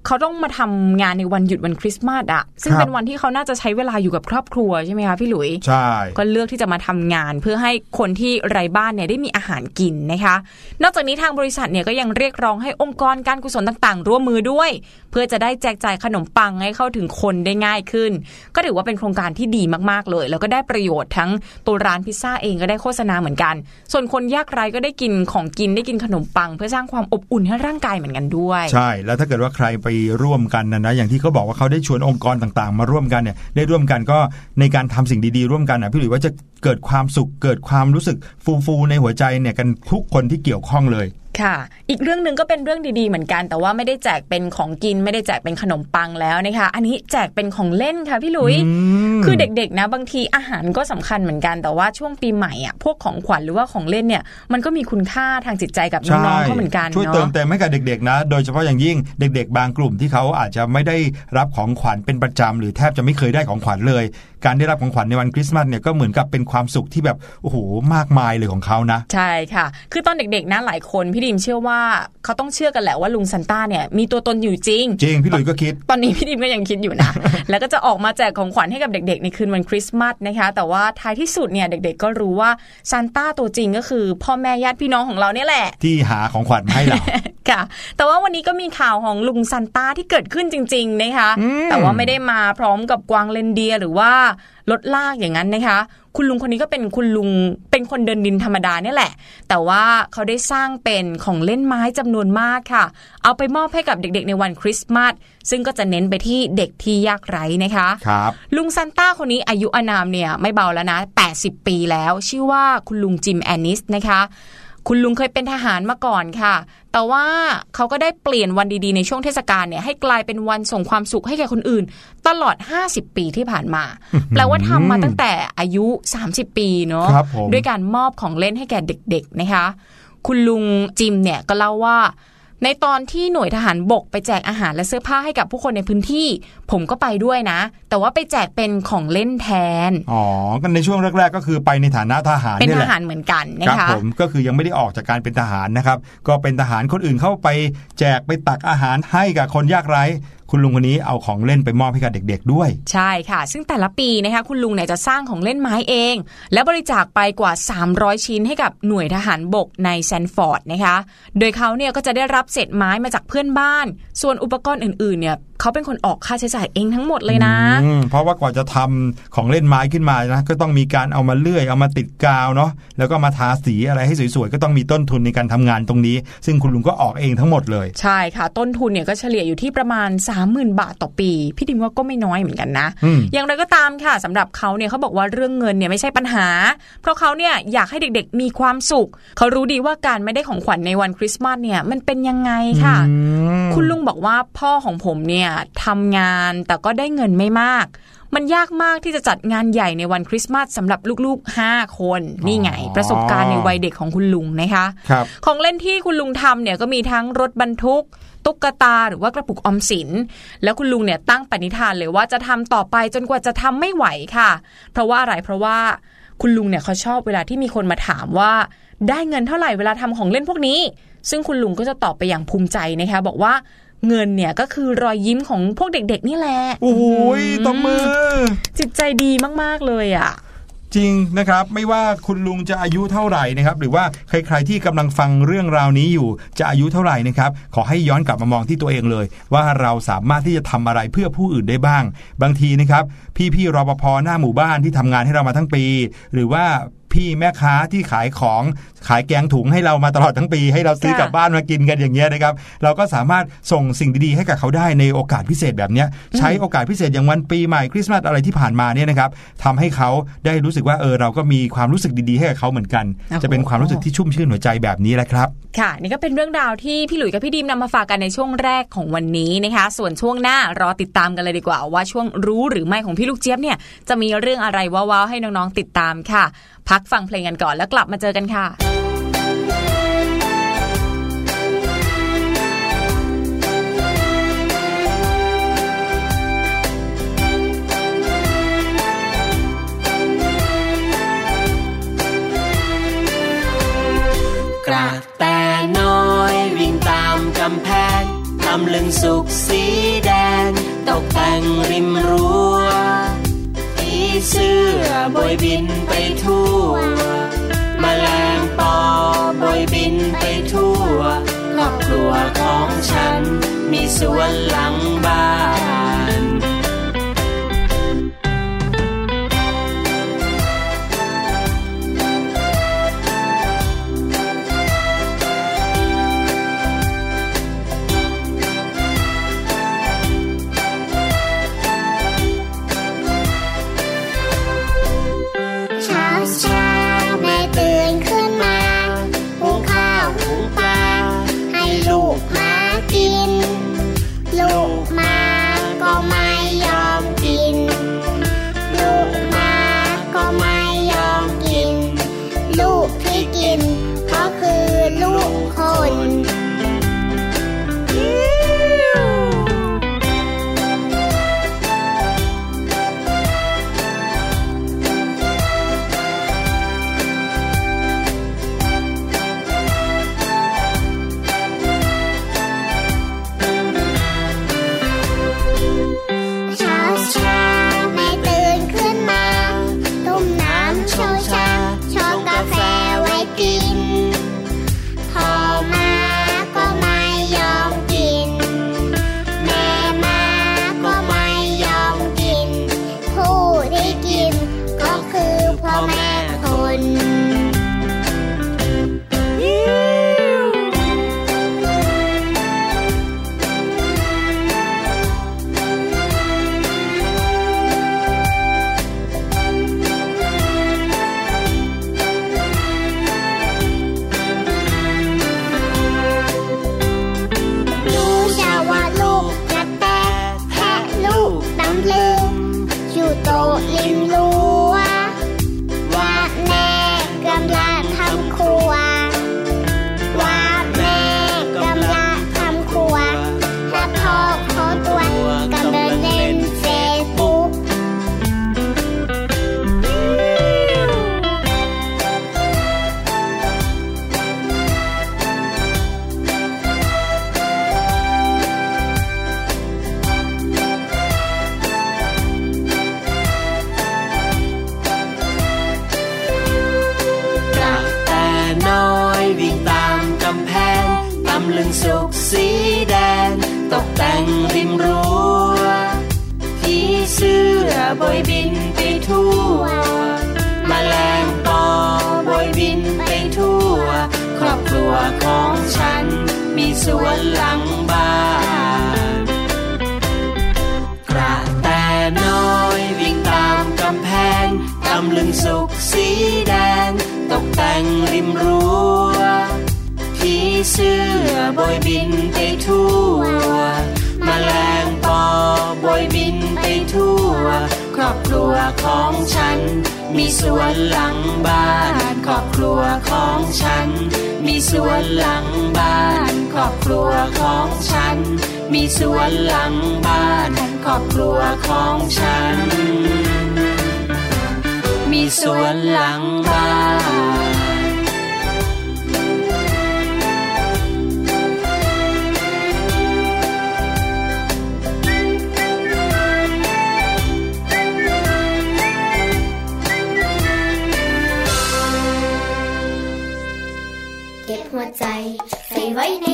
เขาต้องมาทำงานในวันหยุดวันคริสต์มาสอะซึ่งครับเป็นวันที่เขาน่าจะใช้เวลาอยู่กับครอบครัวใช่ไหมคะพี่หลุยใช่ก็เลือกที่จะมาทำงานเพื่อให้คนที่ไร้บ้านเนี่ยได้มีอาหารกินนะคะ นอกจากนี้ทางบริษัทเนี่ยก็ยังเรียกร้องให้องค์กรการกุศลต่างๆ ร่วมมือด้วย เพื่อจะได้แจกจ่ายขนมปังให้เข้าถึงคนได้ง่ายขึ้น ก็ถือว่าเป็นโครงการที่ดีมากๆเลย แล้วก็ได้ประโยชน์ทั้งตัวร้านพิซซ่าเองก็ได้โฆษณาเหมือนกัน ส่วนคนยากไร้ก็ได้กินของกินได้กินขนมปัง เพื่อสร้างความอบอุ่นให้ร่างกายเหมือนกันด้วย ใช่แล้วถ้าเกิดว่าใครไปร่วมกันนะนะอย่างที่เขาบอกว่าเขาได้ชวนองค์กรต่างๆ มาร่วมกันเนี่ยได้ร่วมกันก็ในการทำสิ่งดีๆ ร่วมกันนะพี่หลุยว่าจะเกิดความสุขเกิดความรู้สึกฟูๆในหัวใจเนี่ยกันทุกคนที่เกี่ยวข้องเลย ค่ะ อีกเรื่องหนึ่งก็เป็นเรื่องดีๆเหมือนกัน แต่ว่าไม่ได้แจกเป็นของกิน ไม่ได้แจกเป็นขนมปังแล้วนะคะ อันนี้แจกเป็นของเล่นค่ะพี่หลุยอืมคือเด็กๆนะบางทีอาหารก็สำคัญเหมือนกัน แต่ว่าช่วงปีใหม่อะพวกของขวัญหรือว่าของเล่นเนี่ยมันก็มีคุณค่าทางจิตใจกับน้องๆเขาเหมือนกันช่วยเนาะเติมเต็มให้กับเด็กๆนะ โดยเฉพาะอย่างยิ่งเด็ก ๆ บางกลุ่มที่เขาอาจจะไม่ได้รับของขวัญเป็นประจำหรือแทบจะไม่เคยได้ของขวัญเลย การได้รับของขวัญในวันคริสต์มาสเนี่ยก็เหมือนกับเป็นความสุขที่แบบโอ้โหมากมายเลยของเขานะ ใช่ค่ะ คือตอนเด็กๆนะหลายคนพี่ดิดิมเชื่อว่าเขาต้องเชื่อกันแหละว่าลุงซันต้าเนี่ยมีตัวตนอยู่จริง จริง พี่หลุยส์ก็คิด ตอนนี้พี่ดิมก็ยังคิดอยู่นะ แล้วก็จะออกมาแจกของขวัญให้กับเด็ก ๆ ในคืนวันคริสต์มาสนะคะ แต่ว่าท้ายที่สุดเนี่ยเด็ก ๆ ก็รู้ว่าซานต้าตัวจริงก็คือ พ่อแม่ญาติพี่น้องของเราเนี่ยแหละ ที่หาของขวัญมาให้เราค่ะ แต่ว่าวันนี้ก็มีข่าวของลุงซันต้าที่เกิดขึ้นจริง ๆ นะคะอืมแต่ว่าไม่ได้มาพร้อมกับกวางเลนเดียร์หรือว่ารถลากอย่างนั้นนะคะ คุณลุงคนนี้ก็เป็นคุณลุงเป็นคนเดินดินธรรมดาเนี่ยแหละ แต่ว่าเขาได้สร้างเป็นของเล่นไม้จำนวนมากค่ะ เอาไปมอบให้กับเด็กๆในวันคริสต์มาสซึ่งก็จะเน้นไปที่เด็กที่ยากไร้นะคะครับลุงซันต้าคนนี้อายุอานามเนี่ยไม่เบาแล้วนะ 80 ปีแล้ว ชื่อว่าคุณลุงจิมแอนนิสนะคะ คุณลุงเคยเป็นทหารมาก่อนค่ะ แต่ว่าเขาก็ได้เปลี่ยนวันดีๆ ในช่วงเทศกาลเนี่ยให้กลายเป็นวันส่งความสุขให้แก่คนอื่น ตลอด 50 ปีที่ผ่านมา แปลว่าทำมาตั้งแต่อายุ 30 ปีเนาะครับผมด้วยการมอบของเล่นให้แก่เด็ก ๆ นะคะ คุณลุงจิมเนี่ยก็เล่าว่า ในตอนที่หน่วยทหารบกไปแจกอาหารและเสื้อผ้าให้กับผู้คนในพื้นที่ ผมก็ไปด้วยนะ แต่ว่าไปแจกเป็นของเล่นแทน อ๋อกันในช่วงแรก ๆ ก็คือไปในฐานะทหารเป็นนี่ทแหละหารเหมือนกันนะครับคะผมก็คือยังไม่ได้ออกจากการเป็นทหารนะครับ ก็เป็นทหารคนอื่นเข้าไปแจกไปตักอาหารให้กับคนยากไร้ คุณลุงคนนี้เอาของเล่นไปมอบให้กับเด็ก ๆ ด้วย ใช่ค่ะ ซึ่งแต่ละปีนะคะคุณลุงเนี่ยจะสร้างของเล่นไม้เอง และบริจาคไปกว่า 300 ชิ้นให้กับหน่วยทหารบกในแซนฟอร์ดนะคะ โดยเขาเนี่ยก็จะได้รับเศษไม้มาจากเพื่อนบ้าน ส่วนอุปกรณ์อื่นๆเนี่ย เขาเป็นคนออกค่าใช้จ่ายเองทั้งหมดเลยนะอืมเพราะว่ากว่าจะทำของเล่นไม้ขึ้นมานะก็ต้องมีการเอามาเลื่อยเอามาติดกาวเนาะแล้วก็มาทาสีอะไรให้สวยๆก็ต้องมีต้นทุนในการทำงานตรงนี้ ซึ่งคุณลุงก็ออกเองทั้งหมดเลย ใช่ค่ะ ต้นทุนเนี่ยก็เฉลี่ยอยู่ที่ประมาณ 30,000 บาทต่อปี พี่ดิมว่าก็ไม่น้อยเหมือนกันนะอืมอย่างไรก็ตามค่ะสำหรับเขาเนี่ยเขาบอกว่าเรื่องเงินเนี่ยไม่ใช่ปัญหา เพราะเขาเนี่ยอยากให้เด็กๆ มีความสุข เขารู้ดีว่าการไม่ได้ของขวัญในวันคริสต์มาสเนี่ยมันเป็นยังไงค่ะอืมคุณลุงบอกว่าพ่อของผมเนี่ยทำงานแต่ก็ได้เงินไม่มาก มันยากมากที่จะจัดงานใหญ่ในวันคริสต์มาสสำหรับลูกๆ 5 คน นี่ไง ประสบการณ์ในวัยเด็กของคุณลุงนะคะครับของเล่นที่คุณลุงทำเนี่ยก็มีทั้งรถบรรทุกตุ๊กตาหรือว่ากระปุกออมสิน แล้วคุณลุงเนี่ยตั้งปณิธานเลยว่าจะทำต่อไปจนกว่าจะทำไม่ไหวค่ะ เพราะว่าอะไรเพราะว่าคุณลุงเนี่ยเขาชอบเวลาที่มีคนมาถามว่า ได้เงินเท่าไหร่เวลาทำของเล่นพวกนี้ ซึ่งคุณลุงก็จะตอบไปอย่างภูมิใจนะคะบอกว่า เงินเนี่ยก็คือรอยยิ้มของพวกเด็ก ๆ นี่แหละโอ้โหยตบมือ จิตใจดีมากๆเลยอะจริงนะครับไม่ว่าคุณลุงจะอายุเท่าไหร่นะครับหรือว่าใครๆที่กำลังฟังเรื่องราวนี้อยู่ จะอายุเท่าไหร่นะครับขอให้ย้อนกลับมามองที่ตัวเองเลย ว่าเราสามารถที่จะทำอะไรเพื่อผู้อื่นได้บ้าง บางทีนะครับพี่ๆรปภหน้าหมู่บ้านที่ทำงานให้เรามาทั้งปี หรือว่า พี่แม่ค้าที่ขายของขายแกงถุงให้เรามาตลอดทั้งปี ให้เราซื้อค่ะกลับบ้านมากินกันอย่างเงี้ยนะครับ เราก็สามารถส่งสิ่งดีๆให้กับเขาได้ในโอกาสพิเศษแบบเนี้ยใช้โอกาสพิเศษอย่างวันปีใหม่คริสต์มาสอะไรที่ผ่านมาเนี่ยนะครับทำให้เขาได้รู้สึกว่าเออเราก็มีความรู้สึกดีๆให้กับเขาเหมือนกันโอ้โหจะเป็นความรู้สึกที่ชุ่มชื่นหัวใจแบบนี้แหละครับ ค่ะ นี่ก็เป็นเรื่องราวที่พี่หลุยส์กับพี่ดีมนำมาฝากกันในช่วงแรกของวันนี้นะคะ ส่วนช่วงหน้ารอติดตามกันเลยดีกว่า ว่าช่วงรู้หรือไม่ของพี่ลูกเจี๊ยบเนี่ยจะมีเรื่องอะไรว้าวๆให้น้องๆติดตามค่ะ พักฟังเพลงกันก่อนแล้วกลับมาเจอกันค่ะกระแตน้อยวิ่งตามกำแพง ทำลึงสุกสีแดง ตกแต่งริมรั้ว เสื้อบอยบินไปทั่วมแมลงปอบอยบินไปทั่วครอบครัวของฉันมีสวนหลังบ้าน สุกสีแดง ตกแต่งริมรั้วผีเสื้อบอยบินไปทั่วมแมลงปอบอยบินไปทั่ว ครอบครัวของฉัน มีสวนหลังบ้าน ครอบครัวของฉัน มีสวนหลังบ้าน ครอบครัวของฉัน มีสวนหลังบ้าน ครอบครัวของฉัน มีสวนหลังบ้านเก็บหัวใจใส่ไว้ใน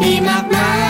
มีมากมาย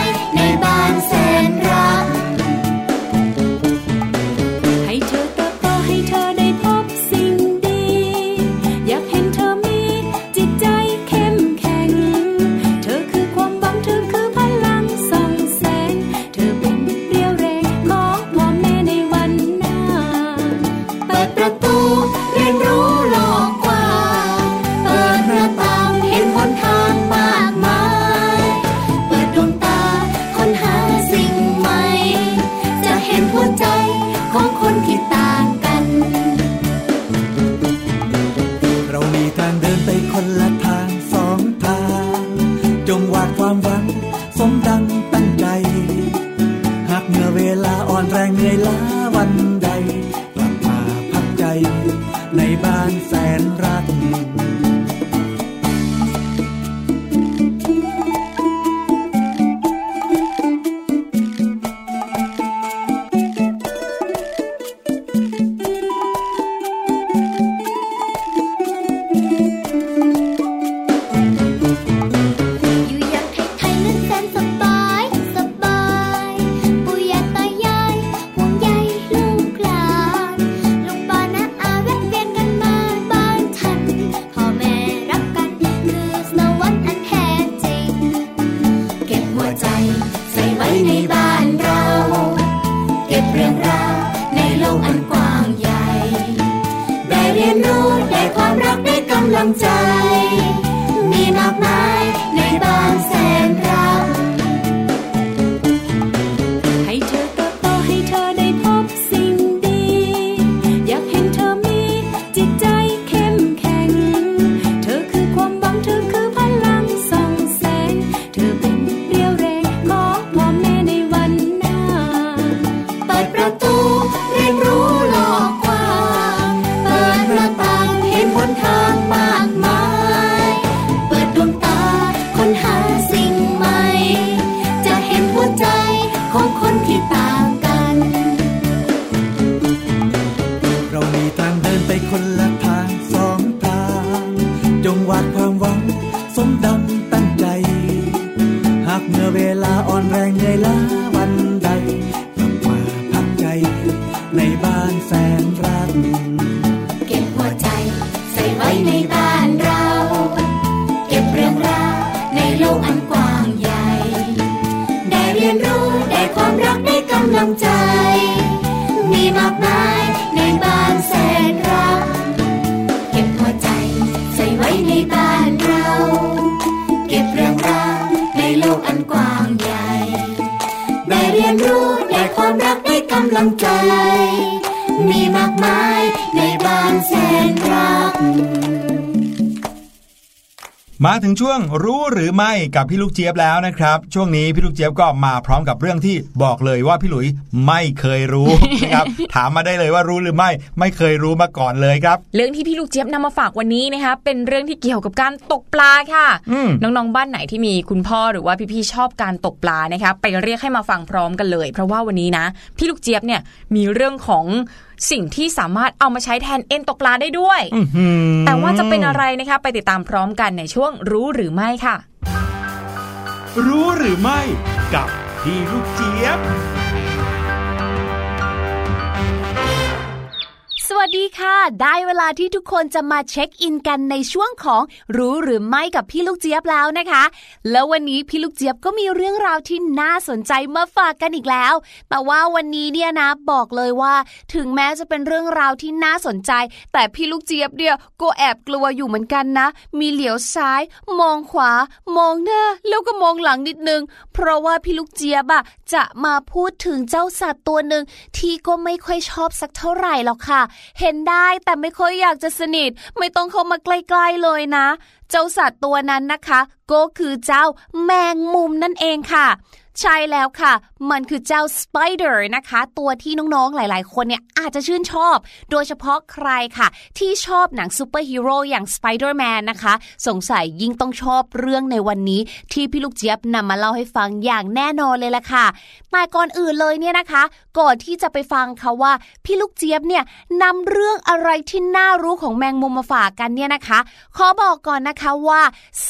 ถึงช่วงรู้หรือไม่กับพี่ลูกเจี๊ยบแล้วนะครับ ช่วงนี้พี่ลูกเจี๊ยบก็มาพร้อมกับเรื่องที่บอกเลยว่าพี่หลุย ไม่เคยรู้นะครับถามมาได้เลยว่ารู้หรือไม่ไม่เคยรู้มาก่อนเลยครับ เรื่องที่พี่ลูกเจี๊ยบนำมาฝากวันนี้นะคะเป็นเรื่องที่เกี่ยวกับการตกปลาค่ะอืมน้องๆบ้านไหนที่มีคุณพ่อหรือว่าพี่ๆชอบการตกปลานะคะไปเรียกให้มาฟังพร้อมกันเลย เพราะว่าวันนี้นะ พี่ลูกเจี๊ยบเนี่ยมีเรื่องของสิ่งที่สามารถเอามาใช้แทนเอ็นตกปลาได้ด้วยอื้อหือแต่ว่าจะเป็นอะไรนะคะไปติดตามพร้อมกันในช่วงรู้หรือไม่ค่ะ รู้หรือไม่กับพี่ลูกเจี๊ยบ สวัสดีค่ะ ได้เวลาที่ทุกคนจะมาเช็คอินกันในช่วงของรู้หรือไม่กับพี่ลูกเจี๊ยบแล้วนะคะ แล้ววันนี้พี่ลูกเจี๊ยบก็มีเรื่องราวที่น่าสนใจมาฝากกันอีกแล้ว แต่ว่าวันนี้เนี่ยนะบอกเลยว่า ถึงแม้จะเป็นเรื่องราวที่น่าสนใจ แต่พี่ลูกเจี๊ยบเนี่ยก็แอบกลัวอยู่เหมือนกันนะ มีเหลียวซ้าย มองขวา มองหน้า แล้วก็มองหลังนิดนึง เพราะว่าพี่ลูกเจี๊ยบอะจะมาพูดถึงเจ้าสัตว์ตัวหนึ่งที่ก็ไม่ค่อยชอบสักเท่าไหร่หรอกค่ะเห็นได้แต่ไม่ค่อยอยากจะสนิท ไม่ต้องเข้ามาใกล้ๆเลยนะ เจ้าสัตว์ตัวนั้นนะคะ ก็คือเจ้าแมงมุมนั่นเองค่ะใช่แล้วค่ะ มันคือเจ้า spider นะคะ ตัวที่น้องๆ หลายๆ คนเนี่ยอาจจะชื่นชอบ โดยเฉพาะใครค่ะ ที่ชอบหนังซูเปอร์ฮีโร่อย่างสไปเดอร์แมนนะคะ สงสัยยิ่งต้องชอบเรื่องในวันนี้ ที่พี่ลูกเจี๊ยบนำมาเล่าให้ฟังอย่างแน่นอนเลยล่ะค่ะ แต่ก่อนอื่นเลยเนี่ยนะคะ ก่อนที่จะไปฟังเขาว่า พี่ลูกเจี๊ยบเนี่ยนำเรื่องอะไรที่น่ารู้ของแมงมุมมาฝากกันเนี่ยนะคะ ขอบอกก่อนนะคะว่า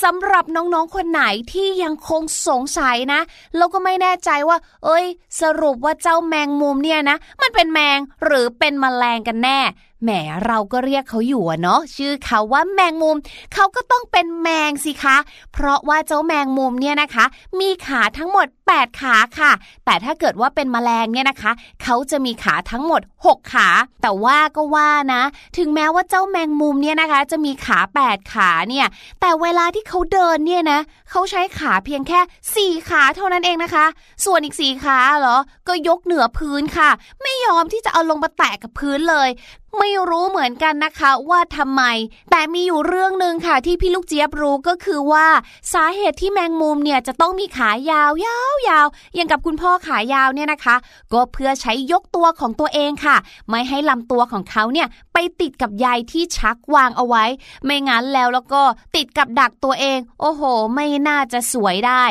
สำหรับน้องๆคนไหนที่ยังคงสงสัยนะแล้วก็ไม่แน่ใจว่า เอ้ย สรุปว่าเจ้าแมงมุมเนี่ยนะ มันเป็นแมงหรือเป็นแมลงกันแน่ แหมเราก็เรียกเขาอยู่อะเนาะชื่อเขาว่าแมงมุม เขาก็ต้องเป็นแมงสิคะ เพราะว่าเจ้าแมงมุมเนี่ยนะคะ มีขาทั้งหมด 8 ขาค่ะ แต่ถ้าเกิดว่าเป็นแมลงเนี่ยนะคะ เขาจะมีขาทั้งหมด 6 ขา แต่ว่าก็ว่านะ ถึงแม้ว่าเจ้าแมงมุมเนี่ยนะคะ จะมีขา 8 ขาเนี่ย แต่เวลาที่เขาเดินเนี่ยนะเขาใช้ขาเพียงแค่ 4 ขาเท่านั้นเองนะคะ ส่วนอีก 4 ขาเหรอก็ยกเหนือพื้นค่ะ ไม่ยอมที่จะเอาลงมาแตะกับพื้นเลย ไม่รู้เหมือนกันนะคะว่าทำไม แต่มีอยู่เรื่องหนึ่งค่ะที่พี่ลูกเจี๊ยบรู้ก็คือว่า สาเหตุที่แมงมุมเนี่ยจะต้องมีขายาวยาวยาวอย่างกับคุณพ่อขายาวเนี่ยนะคะ ก็เพื่อใช้ยกตัวของตัวเองค่ะ ไม่ให้ลำตัวของเขาเนี่ยไปติดกับใยที่ชักวางเอาไว้ ไม่งั้นแล้วแล้วก็ติดกับดักตัวเอง โอ้โห ไม่น่าจะสวยได้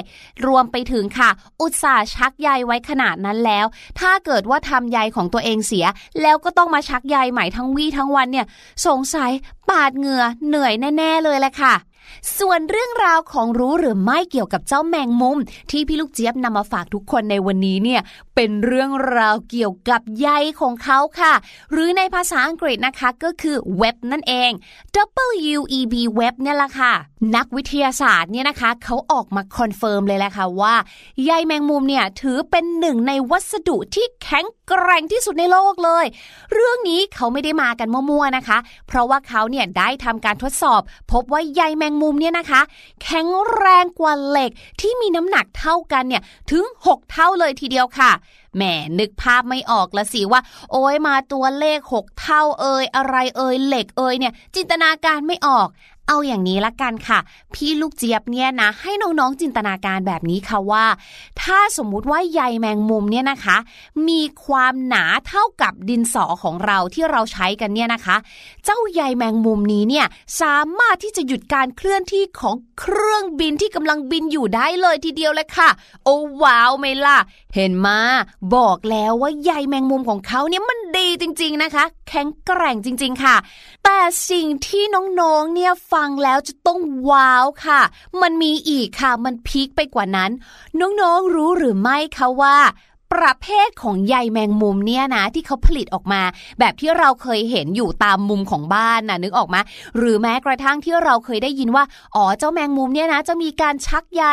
รวมไปถึงค่ะ อุตส่าห์ชักใยไว้ขนาดนั้นแล้ว ถ้าเกิดว่าทำใยของตัวเองเสีย แล้วก็ต้องมาชักใยใหม่ทั้งวี่ทั้งวันเนี่ยสงสัยปาดเหงื่อเหนื่อยแน่ ๆ เลยแหละค่ะ ส่วนเรื่องราวของรู้หรือไม่เกี่ยวกับเจ้าแมงมุม ที่พี่ลูกเจี๊ยบนำมาฝากทุกคนในวันนี้เนี่ยเป็นเรื่องราวเกี่ยวกับใยของเขาค่ะ หรือในภาษาอังกฤษนะคะก็คือเว็บนั่นเอง W E B web เนี่ยแหละค่ะ นักวิทยาศาสตร์เนี่ยนะคะเขาออกมา confirm เลยแหละค่ะว่าใยแมงมุมเนี่ยถือเป็นหนึ่งในวัสดุที่แข็งแกร่งที่สุดในโลกเลย เรื่องนี้เขาไม่ได้มากันมั่วๆนะคะ เพราะว่าเขาเนี่ยได้ทำการทดสอบ พบว่าใยแมงมุมเนี่ยนะคะ แข็งแรงกว่าเหล็กที่มีน้ำหนักเท่ากันเนี่ยถึง 6 เท่าเลยทีเดียวค่ะแหมนึกภาพไม่ออกละสิว่า โอ้ยมาตัวเลข 6 เท่าเอ่ยอะไรเอ่ยเหล็กเอ่ยเนี่ย จินตนาการไม่ออก เอาอย่างนี้ละกันค่ะ พี่ลูกเจี๊ยบเนี่ยนะ ให้น้องๆจินตนาการแบบนี้ค่ะว่า ถ้าสมมุติว่าใยแมงมุมเนี่ยนะคะ มีความหนาเท่ากับดินสอของเราที่เราใช้กันเนี่ยนะคะ เจ้าใยแมงมุมนี้เนี่ยสามารถที่จะหยุดการเคลื่อนที่ของเครื่องบินที่กำลังบินอยู่ได้เลยทีเดียวเลยค่ะ โอ้ว้าวไหมล่ะ เห็นมาบอกแล้วว่าใยแมงมุมของเขาเนี่ยมันดีจริง ๆนะคะ แข็งแกร่งจริง ๆ ค่ะ แต่สิ่งที่น้องๆเนี่ยฟังแล้วจะต้องว้าวค่ะ มันมีอีกค่ะ มันพีคไปกว่านั้น น้องๆรู้หรือไม่คะว่าประเภทของใยแมงมุมเนี่ยนะ ที่เขาผลิตออกมา แบบที่เราเคยเห็นอยู่ตามมุมของบ้านนะนึกออกมะหรือแม้กระทั่งที่เราเคยได้ยินว่าอ๋อเจ้าแมงมุมเนี่ยนะ จะมีการชักใย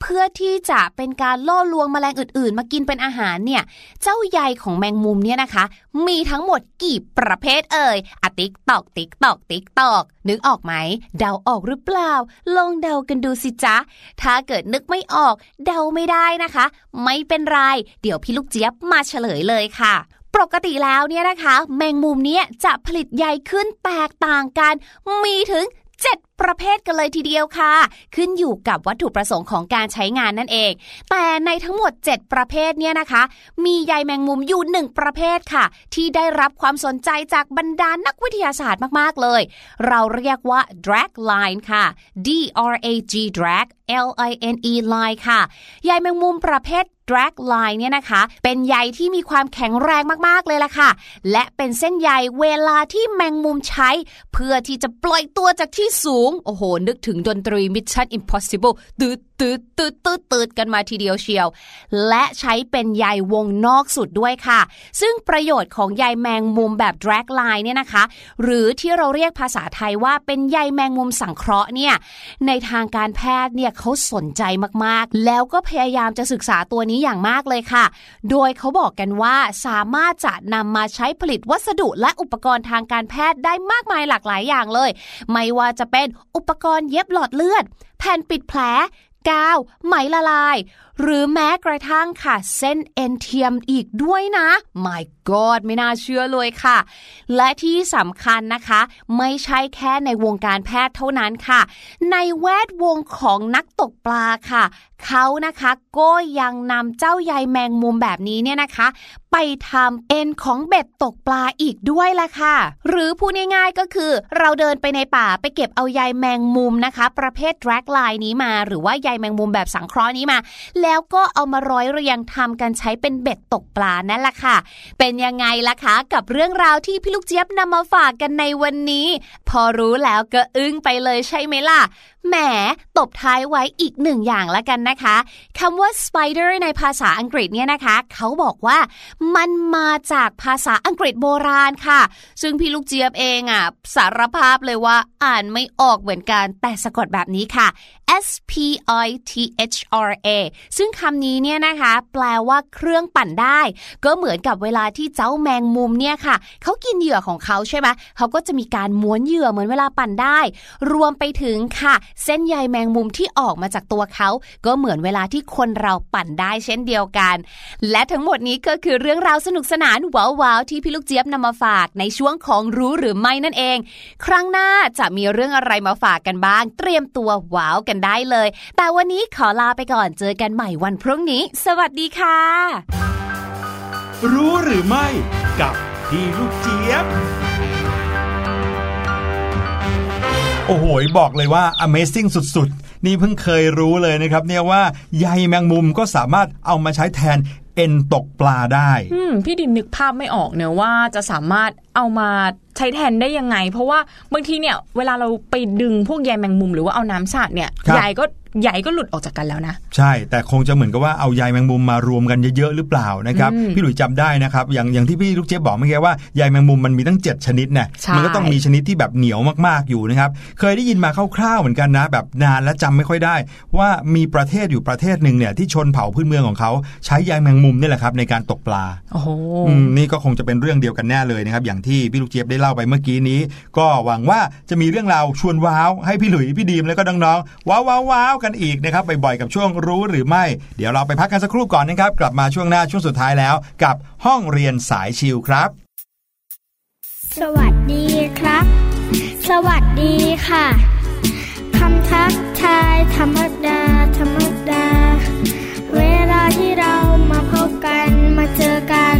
เพื่อที่จะเป็นการล่อลวงแมลงอื่นๆ มากินเป็นอาหารเนี่ย เจ้าใยของแมงมุมเนี่ยนะคะ มีทั้งหมดกี่ประเภทเอ่ย tick tock tick tock tick tock นึกออกไหม เดาออกหรือเปล่า ลองเดากันดูสิจ๊ะ ถ้าเกิดนึกไม่ออก เดาไม่ได้นะคะ ไม่เป็นไร เดี๋ยวพี่ลูกเจี๊ยบมาเฉลยเลยค่ะปกติแล้วเนี่ยนะคะ แมงมุมเนี้ยจะผลิตใยขึ้นแตกต่างกัน มีถึง 7 ประเภทกันเลยทีเดียวค่ะ ขึ้นอยู่กับวัตถุประสงค์ของการใช้งานนั่นเอง แต่ในทั้งหมด 7 ประเภทเนี่ยนะคะ มีใยแมงมุมอยู่หนึ่งประเภทค่ะ ที่ได้รับความสนใจจากบรรดานักวิทยาศาสตร์มากๆเลย เราเรียกว่า drag line ค่ะ D R A G drag L I N E line ค่ะ ใยแมงมุมประเภท drag line เนี่ยนะคะ เป็นใยที่มีความแข็งแรงมากๆเลยล่ะค่ะ และเป็นเส้นใยเวลาที่แมงมุมใช้ เพื่อที่จะปล่อยตัวจากที่สูง โอ้โห นึกถึงดนตรี Mission Impossible ตืดตืดตืดตืดตืดกันมาทีเดียวเชียว และใช้เป็นใยวงนอกสุดด้วยค่ะ ซึ่งประโยชน์ของใยแมงมุมแบบ drag line เนี่ยนะคะ หรือที่เราเรียกภาษาไทยว่าเป็นใยแมงมุมสังเคราะห์เนี่ย ในทางการแพทย์เนี่ยเขาสนใจมากๆ แล้วก็พยายามจะศึกษาตัวนี้อย่างมากเลยค่ะ โดยเขาบอกกันว่าสามารถจะนำมาใช้ผลิตวัสดุและอุปกรณ์ทางการแพทย์ได้มากมายหลากหลายอย่างเลย ไม่ว่าจะเป็นอุปกรณ์เย็บหลอดเลือด แผ่นปิดแผล กาว ไหมละลาย หรือแม้กระทั่งค่ะ เส้นเอ็นเทียมอีกด้วยนะ my god ไม่น่าเชื่อเลยค่ะ และที่สำคัญนะคะ ไม่ใช่แค่ในวงการแพทย์เท่านั้นค่ะ ในแวดวงของนักตกปลาค่ะ เขานะคะก็ยังนำเจ้าใยแมงมุมแบบนี้เนี่ยนะคะ ไปทำเอ็นของเบ็ดตกปลาอีกด้วยล่ะค่ะ หรือพูดง่ายๆก็คือ เราเดินไปในป่าไปเก็บเอาใยแมงมุมนะคะ ประเภท drag line นี้มา หรือว่าใยแมงมุมแบบสังเคราะห์นี้มาแล้วก็เอามาร้อยเรียงทำกันใช้เป็นเบ็ดตกปลานั่นแหละค่ะ เป็นยังไงล่ะคะ กับเรื่องราวที่พี่ลูกเจี๊ยบนำมาฝากกันในวันนี้ พอรู้แล้วก็อึ้งไปเลยใช่ไหมล่ะ แหมตบท้ายไว้อีกหนึ่งอย่างละกันนะคะคำว่า spider ในภาษาอังกฤษเนี่ยนะคะ เขาบอกว่ามันมาจากภาษาอังกฤษโบราณค่ะ ซึ่งพี่ลูกเจี๊ยบเองอะสารภาพเลยว่าอ่านไม่ออกเหมือนกัน แต่สะกดแบบนี้ค่ะ S P I T H R A ซึ่งคำนี้เนี่ยนะคะ แปลว่าเครื่องปั่นได้ ก็เหมือนกับเวลาที่เจ้าแมงมุมเนี่ยค่ะ เขากินเหยื่อของเขาใช่ไหมเขาก็จะมีการม้วนเหยื่อเหมือนเวลาปั่นได้ รวมไปถึงค่ะเส้นใยแมงมุมที่ออกมาจากตัวเขา ก็เหมือนเวลาที่คนเราปั่นได้เช่นเดียวกัน และทั้งหมดนี้ก็คือเรื่องราวสนุกสนานว้าวๆที่พี่ลูกเจี๊ยบนำมาฝากในช่วงของรู้หรือไม่นั่นเอง ครั้งหน้าจะมีเรื่องอะไรมาฝากกันบ้าง เตรียมตัวว้าวกันได้เลย แต่วันนี้ขอลาไปก่อนเจอกันใหม่วันพรุ่งนี้ สวัสดีค่ะ รู้หรือไม่กับพี่ลูกเจี๊ยบ โอ้โหบอกเลยว่า Amazing สุดๆ นี่เพิ่งเคยรู้เลยนะครับ เนี่ยว่าใยแมงมุมก็สามารถเอามาใช้แทนเอ็นตกปลาได้ พี่ดินนึกภาพไม่ออกเนอะว่าจะสามารถ เอามาใช้แทนได้ยังไง เพราะว่าบางทีเนี่ยเวลาเราไปดึงพวกใยแมงมุมหรือว่าเอาน้ำสาดเนี่ยครับใยก็ใยก็หลุดออกจากกันแล้วนะ ใช่ แต่คงจะเหมือนกับว่าเอาใยแมงมุมมารวมกันเยอะๆหรือเปล่านะครับอืมพี่หลุยจำได้นะครับอย่างอย่างที่พี่ลูกเจี๊ยบบอกเมื่อกี้ว่าใยแมงมุมมันมีตั้ง 7 ชนิดเนี่ยใช่มันก็ต้องมีชนิดที่แบบเหนียวมากๆอยู่นะครับเคยได้ยินมาคร่าวๆเหมือนกันนะ แบบนานและจำไม่ค่อยได้ ว่ามีประเทศอยู่ประเทศหนึ่งเนี่ยที่ชนเผ่าพื้นเมืองของเขาใช้ใยแมงมุมนี่แหละครับในการตกปลาโอ้โหอืมนี่ก็คงจะเป็นเรื่องเดียวกันแน่เลยนะครับอย่างที่พี่ลูกเจี๊ยบได้เล่าไปเมื่อกี้นี้ ก็หวังว่าจะมีเรื่องราวชวนว้าวให้พี่หลุยพี่ดีมแล้วก็น้องๆว้าวว้าวว้าวกันอีกนะครับบ่อยๆกับช่วงรู้หรือไม่ เดี๋ยวเราไปพักกันสักครู่ก่อนนะครับ กลับมาช่วงหน้าช่วงสุดท้ายแล้ว กับห้องเรียนสายชิลครับ สวัสดีครับ สวัสดีค่ะคำทักทายธรรมดาธรรมดา เวลาที่เรามาพบกันมาเจอกัน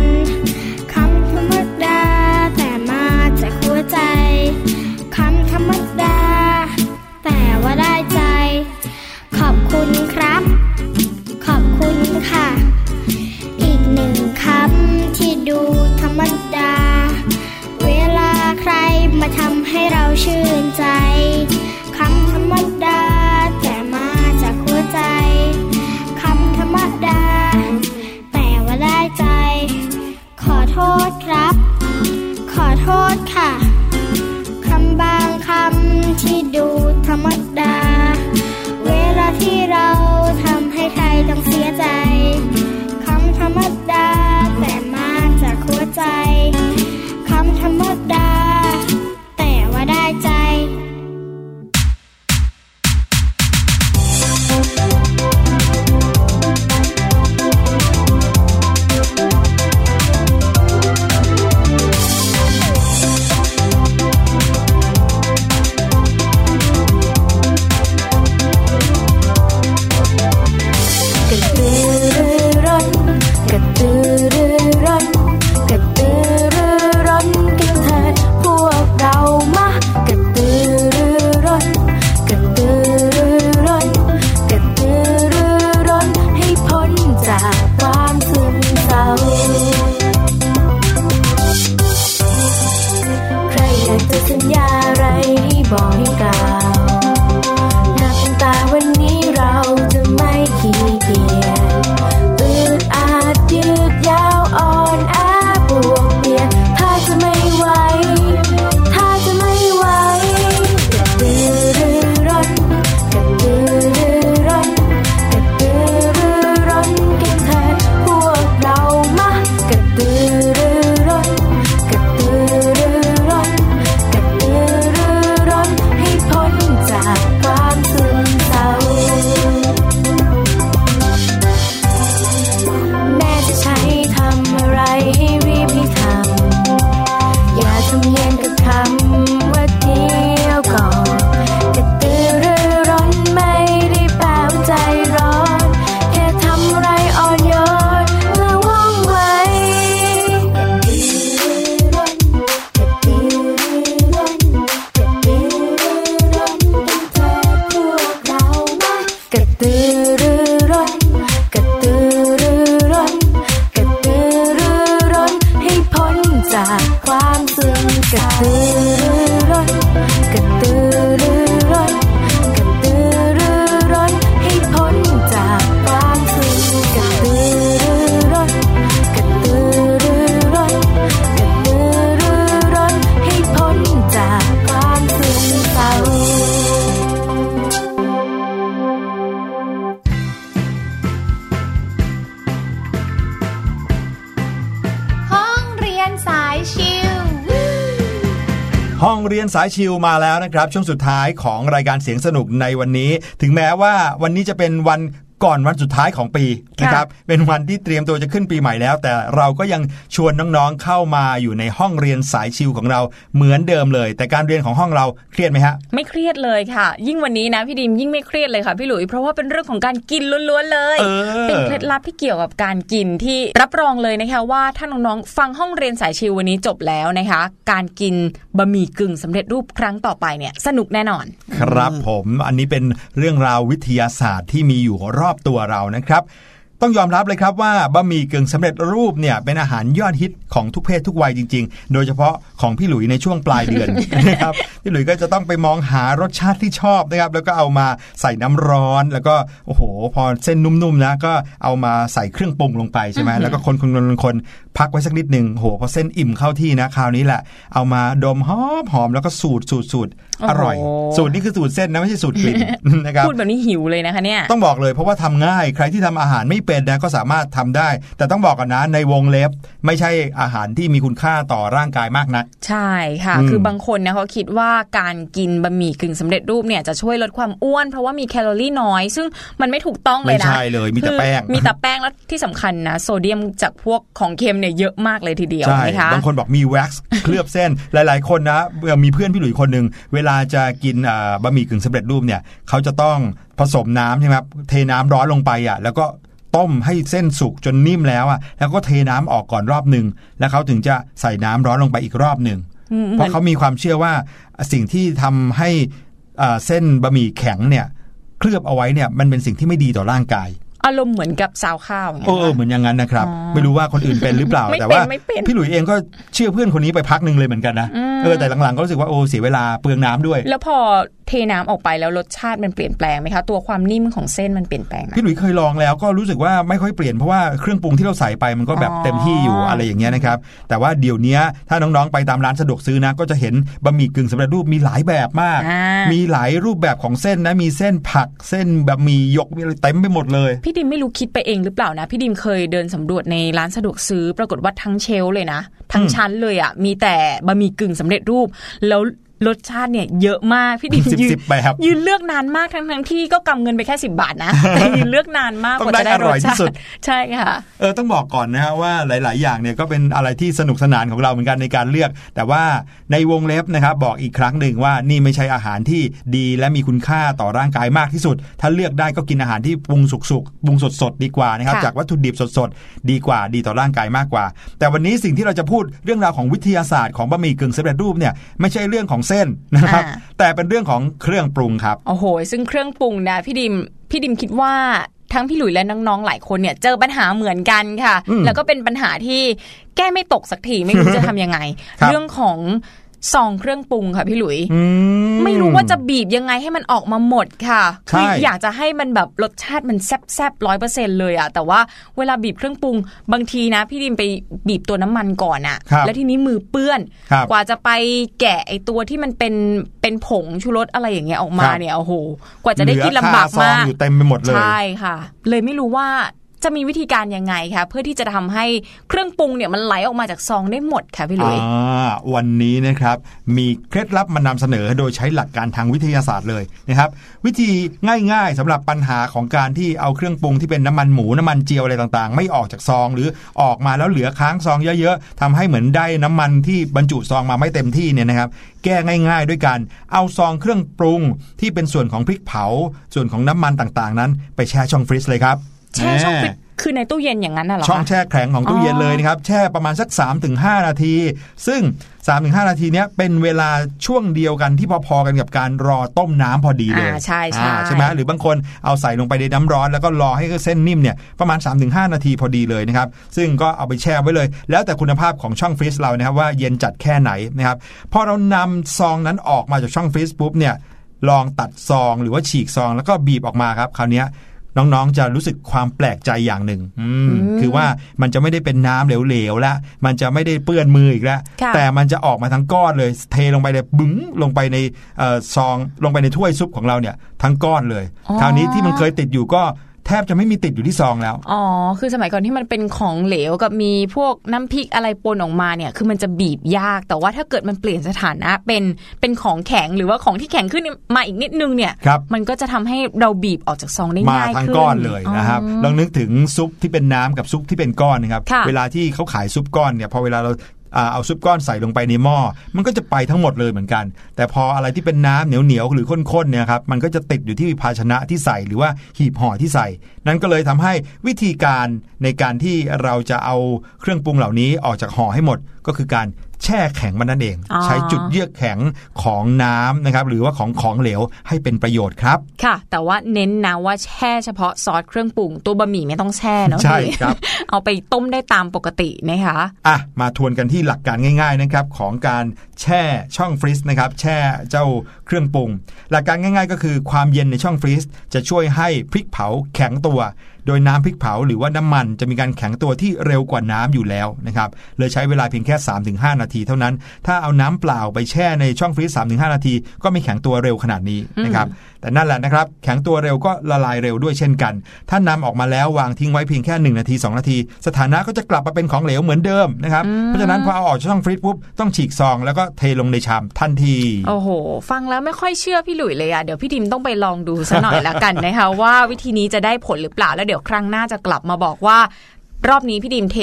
สายชิวมาแล้วนะครับ ช่วงสุดท้ายของรายการเสียงสนุกในวันนี้ ถึงแม้ว่าวันนี้จะเป็นวันก่อนวันสุดท้ายของปี นะครับเป็นวันที่เตรียมตัวจะขึ้นปีใหม่แล้ว แต่เราก็ยังชวนน้องๆเข้ามาอยู่ในห้องเรียนสายชิวของเราเหมือนเดิมเลย แต่การเรียนของห้องเราเครียดไหมฮะไม่เครียดเลยค่ะ ยิ่งวันนี้นะพี่ดิมยิ่งไม่เครียดเลยค่ะพี่หลุยเพราะว่าเป็นเรื่องของการกินล้วนๆเลยเออเป็นเคล็ดลับที่เกี่ยวกับการกินที่รับรองเลยนะคะว่าถ้าน้องๆฟังห้องเรียนสายชิววันนี้จบแล้วนะคะ การกินบะหมี่กึ่งสำเร็จรูปครั้งต่อไปเนี่ยสนุกแน่นอน ครับผมอันนี้เป็นเรื่องราววิทยาศาสตร์ที่มีอยู่รอบตัวเรานะครับ ต้องยอมรับเลยครับว่าบะหมี่กึ่งสำเร็จรูปเนี่ยเป็นอาหารยอดฮิตของทุกเพศทุกวัยจริง ๆ โดยเฉพาะของพี่หลุยในช่วงปลายเดือนนะครับพี่หลุยก็จะต้องไปมองหารสชาติที่ชอบนะครับแล้วก็เอามาใส่น้ำร้อน แล้วก็โอ้โห พอเส้นนุ่มๆนะก็เอามาใส่เครื่องปรุงลงไปใช่ไหมแล้วก็คนคนคนคนพักไว้สักนิดหนึ่งโอ้โหพอเส้นอิ่มเข้าที่นะคราวนี้แหละ เอามาดมหอมหอมแล้วก็สูตรสูตรสูตรอร่อยโอ้โหสูตรนี้คือสูตรเส้นนะไม่ใช่สูตรกลิ่นนะครับพูดแบบนี้หิวเลยนะคะเนี่ยต้องบอกเลยเพราะว่าทำง่ายใครที่ทำอาหารไม่เป็นนะก็สามารถทำได้ แต่ต้องบอกกันนะในวงเล็บไม่ใช่อาหารที่มีคุณค่าต่อร่างกายมากนะใช่ค่ะอืมคือบางคนเนี่ยเขาคิดว่าการกินบะหมี่กึ่งสำเร็จรูปเนี่ยจะช่วยลดความอ้วน เพราะว่ามีแคลอรี่น้อย ซึ่งมันไม่ถูกต้องเลยไม่นะใช่เลยมีแต่คือแป้งมีแต่แป้งแล้วที่สำคัญนะโซเดียมจากพวกของเค็มเนี่ยเยอะมากเลยทีเดียวใช่นะคะบางคนบอกมีแว็กซ์เคลือบเส้นหลาย ๆ คนนะเอ่อมีเพื่อนพี่หลุยคนหนึ่งเวลาจะกินอ่าบะหมี่กึ่งสำเร็จรูปเนี่ยเขาจะต้องผสมน้ำใช่ไหมครับเทน้ำร้อนลงไปอะแล้วก็ ต้มให้เส้นสุกจนนิ่มแล้วอะแล้วก็เทน้ำออกก่อนรอบหนึ่งแล้วเขาถึงจะใส่น้ำร้อนลงไปอีกรอบหนึ่งอืมเพราะเขามีความเชื่อว่าสิ่งที่ทำให้อ่าเส้นบะหมี่แข็งเนี่ย เคลือบเอาไว้เนี่ยมันเป็นสิ่งที่ไม่ดีต่อร่างกายอารมณ์เหมือนกับซาวข้าวอย่างเอเงี้ยอเหมือนอย่างนั้นนะครับอ๋อไม่รู้ว่าคนอื่นเป็นหรือเปล่าไม่แต่เป็นว่าไม่เป็นพี่หลุยเองก็เชื่อเพื่อนคนนี้ไปพักหนึ่งเลยเหมือนกันนะอืมเออแต่หลังๆก็รู้สึกว่าโอ้เสียเวลาเปลืองน้ำด้วย แล้วพอเท น้ำออกไปแล้วรสชาติมันเปลี่ยนแปลงไหมคะ ตัวความนิ่มของเส้นมันเปลี่ยนแปลงไหมพี่หลุยเคยลองแล้วก็รู้สึกว่าไม่ค่อยเปลี่ยนเพราะว่าเครื่องปรุงที่เราใส่ไปมันก็แบบอ๋อเต็มที่อยู่อะไรอย่างเงี้ยนะครับแต่ว่าเดี๋ยวนี้ถ้าน้องๆไปตามร้านสะดวกซื้อนะก็จะเห็นบะหมี่กึ่งสำเร็จรูปมีหลายแบบมากอ่ามีหลายรูปแบบของเส้นนะมีเส้นผักเส้นแบบหมีหยกมีอะไรเต็มไปหมดเลย พี่ดิมไม่รู้คิดไปเองหรือเปล่านะ พี่ดิมเคยเดินสำรวจในร้านสะดวกซื้อ ปรากฏว่าทั้งเชลฟ์เลยนะ ทั้งอืมชั้นเลยอะมีแต่บะหมี่กึ่งสำเร็จรูป แล้ว รสชาติเนี่ยเยอะมากพี่ดิมสิบยืนสิบแบบยืนเลือกนานมากทั้งทั้งๆที่ก็กำเงินไปแค่สิบาทนะแต่ยืนเลือกนานมากต้องกว่าจะได้ได้อรร่สอยที่ชาสุดติใช่ค่ะเออต้องบอกก่อนนะฮะว่าหลาย ๆ อย่างเนี่ยก็เป็นอะไรที่สนุกสนานของเราเหมือนกันในการเลือก แต่ว่าในวงเล็บนะครับบอกอีกครั้งหนึ่งว่านี่ไม่ใช่อาหารที่ดีและมีคุณค่าต่อร่างกายมากที่สุด ถ้าเลือกได้ก็กินอาหารที่ปรุงสุกๆปรุงสด ๆ ดีกว่านะครับค่ะจากวัตถุดิบสด ๆ ดีกว่าดีต่อร่างกายมากกว่า แต่วันนี้สิ่งที่เราจะพูดเรื่องราวของวิทยาศาสตร์ของบะหมี่กึ่งสำเร็จรูปเนี่ยไม่ใช่เรื่องของเส้นนะครับอ่าแต่เป็นเรื่องของเครื่องปรุงครับโอ้โห ซึ่งเครื่องปรุงนะพี่ดิมพี่ดิมคิดว่าทั้งพี่หลุยและน้องๆ หลายคนเนี่ยเจอปัญหาเหมือนกันค่ะอืมแล้วก็เป็นปัญหาที่แก้ไม่ตกสักทีไม่รู้จะทำยังไงครับเรื่องของ ซองเครื่องปรุงค่ะพี่หลุยอืไม่รู้ว่าจะบีบยังไงให้มันออกมาหมดค่ะใช่คืออยากจะให้มันแบบรสชาติมันแซ่บๆร้อยเปอร์เซ็นเลยอะแต่ว่าเวลาบีบเครื่องปรุงบางทีนะ พี่ดิมไปบีบตัวน้ำมันก่อนอะครับแล้วทีนี้มือเปื้อนครับกว่าจะไปแกะไอตัวที่มันเป็นเป็นผงชูรสอะไรอย่างเงี้ยออกมาครับเนี่ยโอ้โหกว่าจะได้กินลำบากเหลือคซองมากอยู่เต็มไปหมดเลยใช่ค่ะ เลยไม่รู้ว่า จะมีวิธีการยังไงคะเพื่อที่จะทำให้เครื่องปรุงเนี่ยมันไหลออกมาจากซองได้หมดค่ะพี่หลุยวันนี้นะครับมีเคล็ดลับมานำเสนอโดยใช้หลักการทางวิทยาศาสตร์เลยนะครับ วิธีง่ายๆสำหรับปัญหาของการที่เอาเครื่องปรุงที่เป็นน้ำมันหมูน้ำมันเจียวอะไรต่างๆ ไม่ออกจากซอง หรือออกมาแล้วเหลือค้างซองเยอะๆทำให้เหมือนได้น้ำมันที่บรรจุซองมาไม่เต็มที่เนี่ยนะครับ แก้ง่าย ๆ ด้วยการเอาซองเครื่องปรุงที่เป็นส่วนของพริกเผา ส่วนของน้ำมันต่างๆ นั้น ไปแช่ช่องฟรีซเลยครับ แช่ช่องแน่ฟิตคือในตู้เย็นอย่างนั้นน่ะเหรอช่องคะแช่แข็งของตู้เย็นเลยนะครับแช่ประมาณสัก 3-5 นาที ซึ่ง 3-5 นาทีเนี้ยเป็นเวลาช่วงเดียวกันที่พอๆกันกับการรอต้มน้ำพอดีเลยอ่าใช่ใช่อ่าใช่ไหมหรือบางคนเอาใส่ลงไปในน้ำร้อนแล้วก็รอให้เส้นนิ่มเนี่ยประมาณ 3-5 นาทีพอดีเลยนะครับซึ่งก็เอาไปแช่ไว้เลย แล้วแต่คุณภาพของช่องฟรีซเรานะครับว่าเย็นจัดแค่ไหนนะครับพอเรานำซองนั้นออกมาจากช่องฟรีซปุ๊บเนี่ยลองตัดซองหรือว่าฉีกซองแล้วก็บีบออกมาครับคราวเนี้ย น้องๆจะรู้สึกความแปลกใจอย่างหนึ่งอืมอืมคือว่ามันจะไม่ได้เป็นน้ำเหลวๆแล้วมันจะไม่ได้เปื้อนมืออีกแล้วค่ะแต่มันจะออกมาทั้งก้อนเลยเทลงไปเลยบึ้งลงไปในเอ่อซองลงไปในถ้วยซุปของเราเนี่ยทั้งก้อนเลยอ๋อคราวนี้ที่มันเคยติดอยู่ก็ แทบจะไม่มีติดอยู่ที่ซองแล้ว อ๋อ คือสมัยก่อนที่มันเป็นของเหลวกับมีพวกน้ำพริกอะไรปนออกมาเนี่ย คือมันจะบีบยาก แต่ว่าถ้าเกิดมันเปลี่ยนสถานะเป็นเป็นของแข็งหรือว่าของที่แข็งขึ้นมาอีกนิดนึงเนี่ยครับมันก็จะทำให้เราบีบออกจากซองได้มาง่ายทั้งขึ้นก้อนเลยนะครับอ๋อลองนึกถึงซุปที่เป็นน้ำกับซุปที่เป็นก้อนนะครับค่ะเวลาที่เขาขายซุปก้อนเนี่ย พอเวลาเราอ่า เอาซุปก้อนใส่ลงไปในหม้อมันก็จะไปทั้งหมดเลยเหมือนกัน แต่พออะไรที่เป็นน้ำเหนียวเหนียวๆหรือข้นๆเนี่ยครับมันก็จะติดอยู่ที่ภาชนะที่ใส่หรือว่าหีบห่อที่ใส่ นั่นก็เลยทำให้วิธีการในการที่เราจะเอาเครื่องปรุงเหล่านี้ออกจากห่อให้หมดก็คือการแช่แข็งมันนั่นเองอ๋อใช้จุดเยือกแข็งของน้ำนะครับหรือว่าของของเหลวให้เป็นประโยชน์ครับ ค่ะ แต่ว่าเน้นนะว่าแช่เฉพาะซอสเครื่องปรุง ตัวบะหมี่ไม่ต้องแช่เนาะใช่พี่ครับ เอาไปต้มได้ตามปกตินะคะอะมาทวนกันที่หลักการง่ายๆนะครับของการแช่ช่องฟรีซนะครับแช่เจ้าเครื่องปรุง หลักการง่าย ๆ ก็คือความเย็นในช่องฟรีซจะช่วยให้พริกเผาแข็งตัว โดยน้ำพริกเผาหรือว่าน้ำมันจะมีการแข็งตัวที่เร็วกว่าน้ำอยู่แล้วนะครับเลยใช้เวลาเพียงแค่ 3-5 นาทีเท่านั้น ถ้าเอาน้ำเปล่าไปแช่ในช่องฟรีซ3-5 นาที ก็ไม่แข็งตัวเร็วขนาดนี้นะครับ แต่นั่นแหละนะครับ แข็งตัวเร็วก็ละลายเร็วด้วยเช่นกัน ถ้านำออกมาแล้ววางทิ้งไว้เพียงแค่ 1 นาที 2 นาที สถานะก็จะกลับมาเป็นของเหลวเหมือนเดิมนะครับ เพราะฉะนั้นพอเอาออกจากช่องฟรีซปุ๊บต้องฉีกซอง แล้วก็เทลงในชามทันที โอ้โห ฟังแล้วไม่ค่อยเชื่อพี่หลุยเลยอะเดี๋ยวพี่ดิมต้องไปลองดูซะหน่อยละกันนะคะว่าวิธีนี้จะได้ผลหรือเปล่าแล้วเดี๋ยวครั้งหน้าจะกลับมาบอกว่า รอบนี้พี่ดิมเท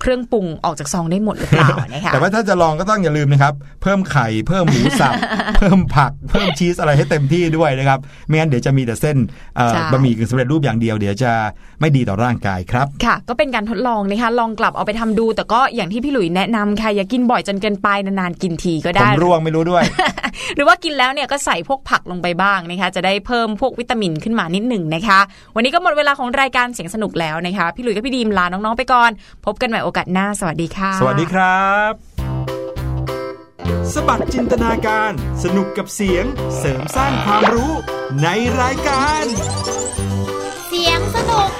เครื่องปรุงออกจากซองได้หมดหรือเปล่านะคะแต่ว่าถ้าจะลองก็ต้องอย่าลืมนะครับ เพิ่มไข่เพิ่มหมูสับเพิ่มผัก เพิ่มชีสอะไรให้เต็มที่ด้วยนะครับไม่งั้นเดี๋ยวจะมีแต่เส้นเอ่อใช่บะหมี่กึ่งสำเร็จรูปอย่างเดียวเดี๋ยวจะไม่ดีต่อร่างกายครับค่ะ ก็เป็นการทดลองนะคะลองกลับเอาไปทำดู แต่ก็อย่างที่พี่หลุยแนะนำค่ะอย่ากินบ่อยจนเกินไปนานๆกินทีก็ผได้มร่วงไม่รู้ด้วย หรือว่ากินแล้วเนี่ยก็ใส่พวกผักลงไปบ้างนะคะจะได้เพิ่มพวกวิตามินขึ้นมานิดหนึ่งนะคะ วันนี้ก็หมดเวลาของรายการเสียงสนุกแล้วนะคะพี่หลุยกับพี่ดีมลาน้องๆไปก่อน พบกันใหม่โอกาสหน้า สวัสดีค่ะ สวัสดีครับสบัดจินตนาการ สนุกกับเสียง เสริมสร้างความรู้ในรายการ เสียงสนุก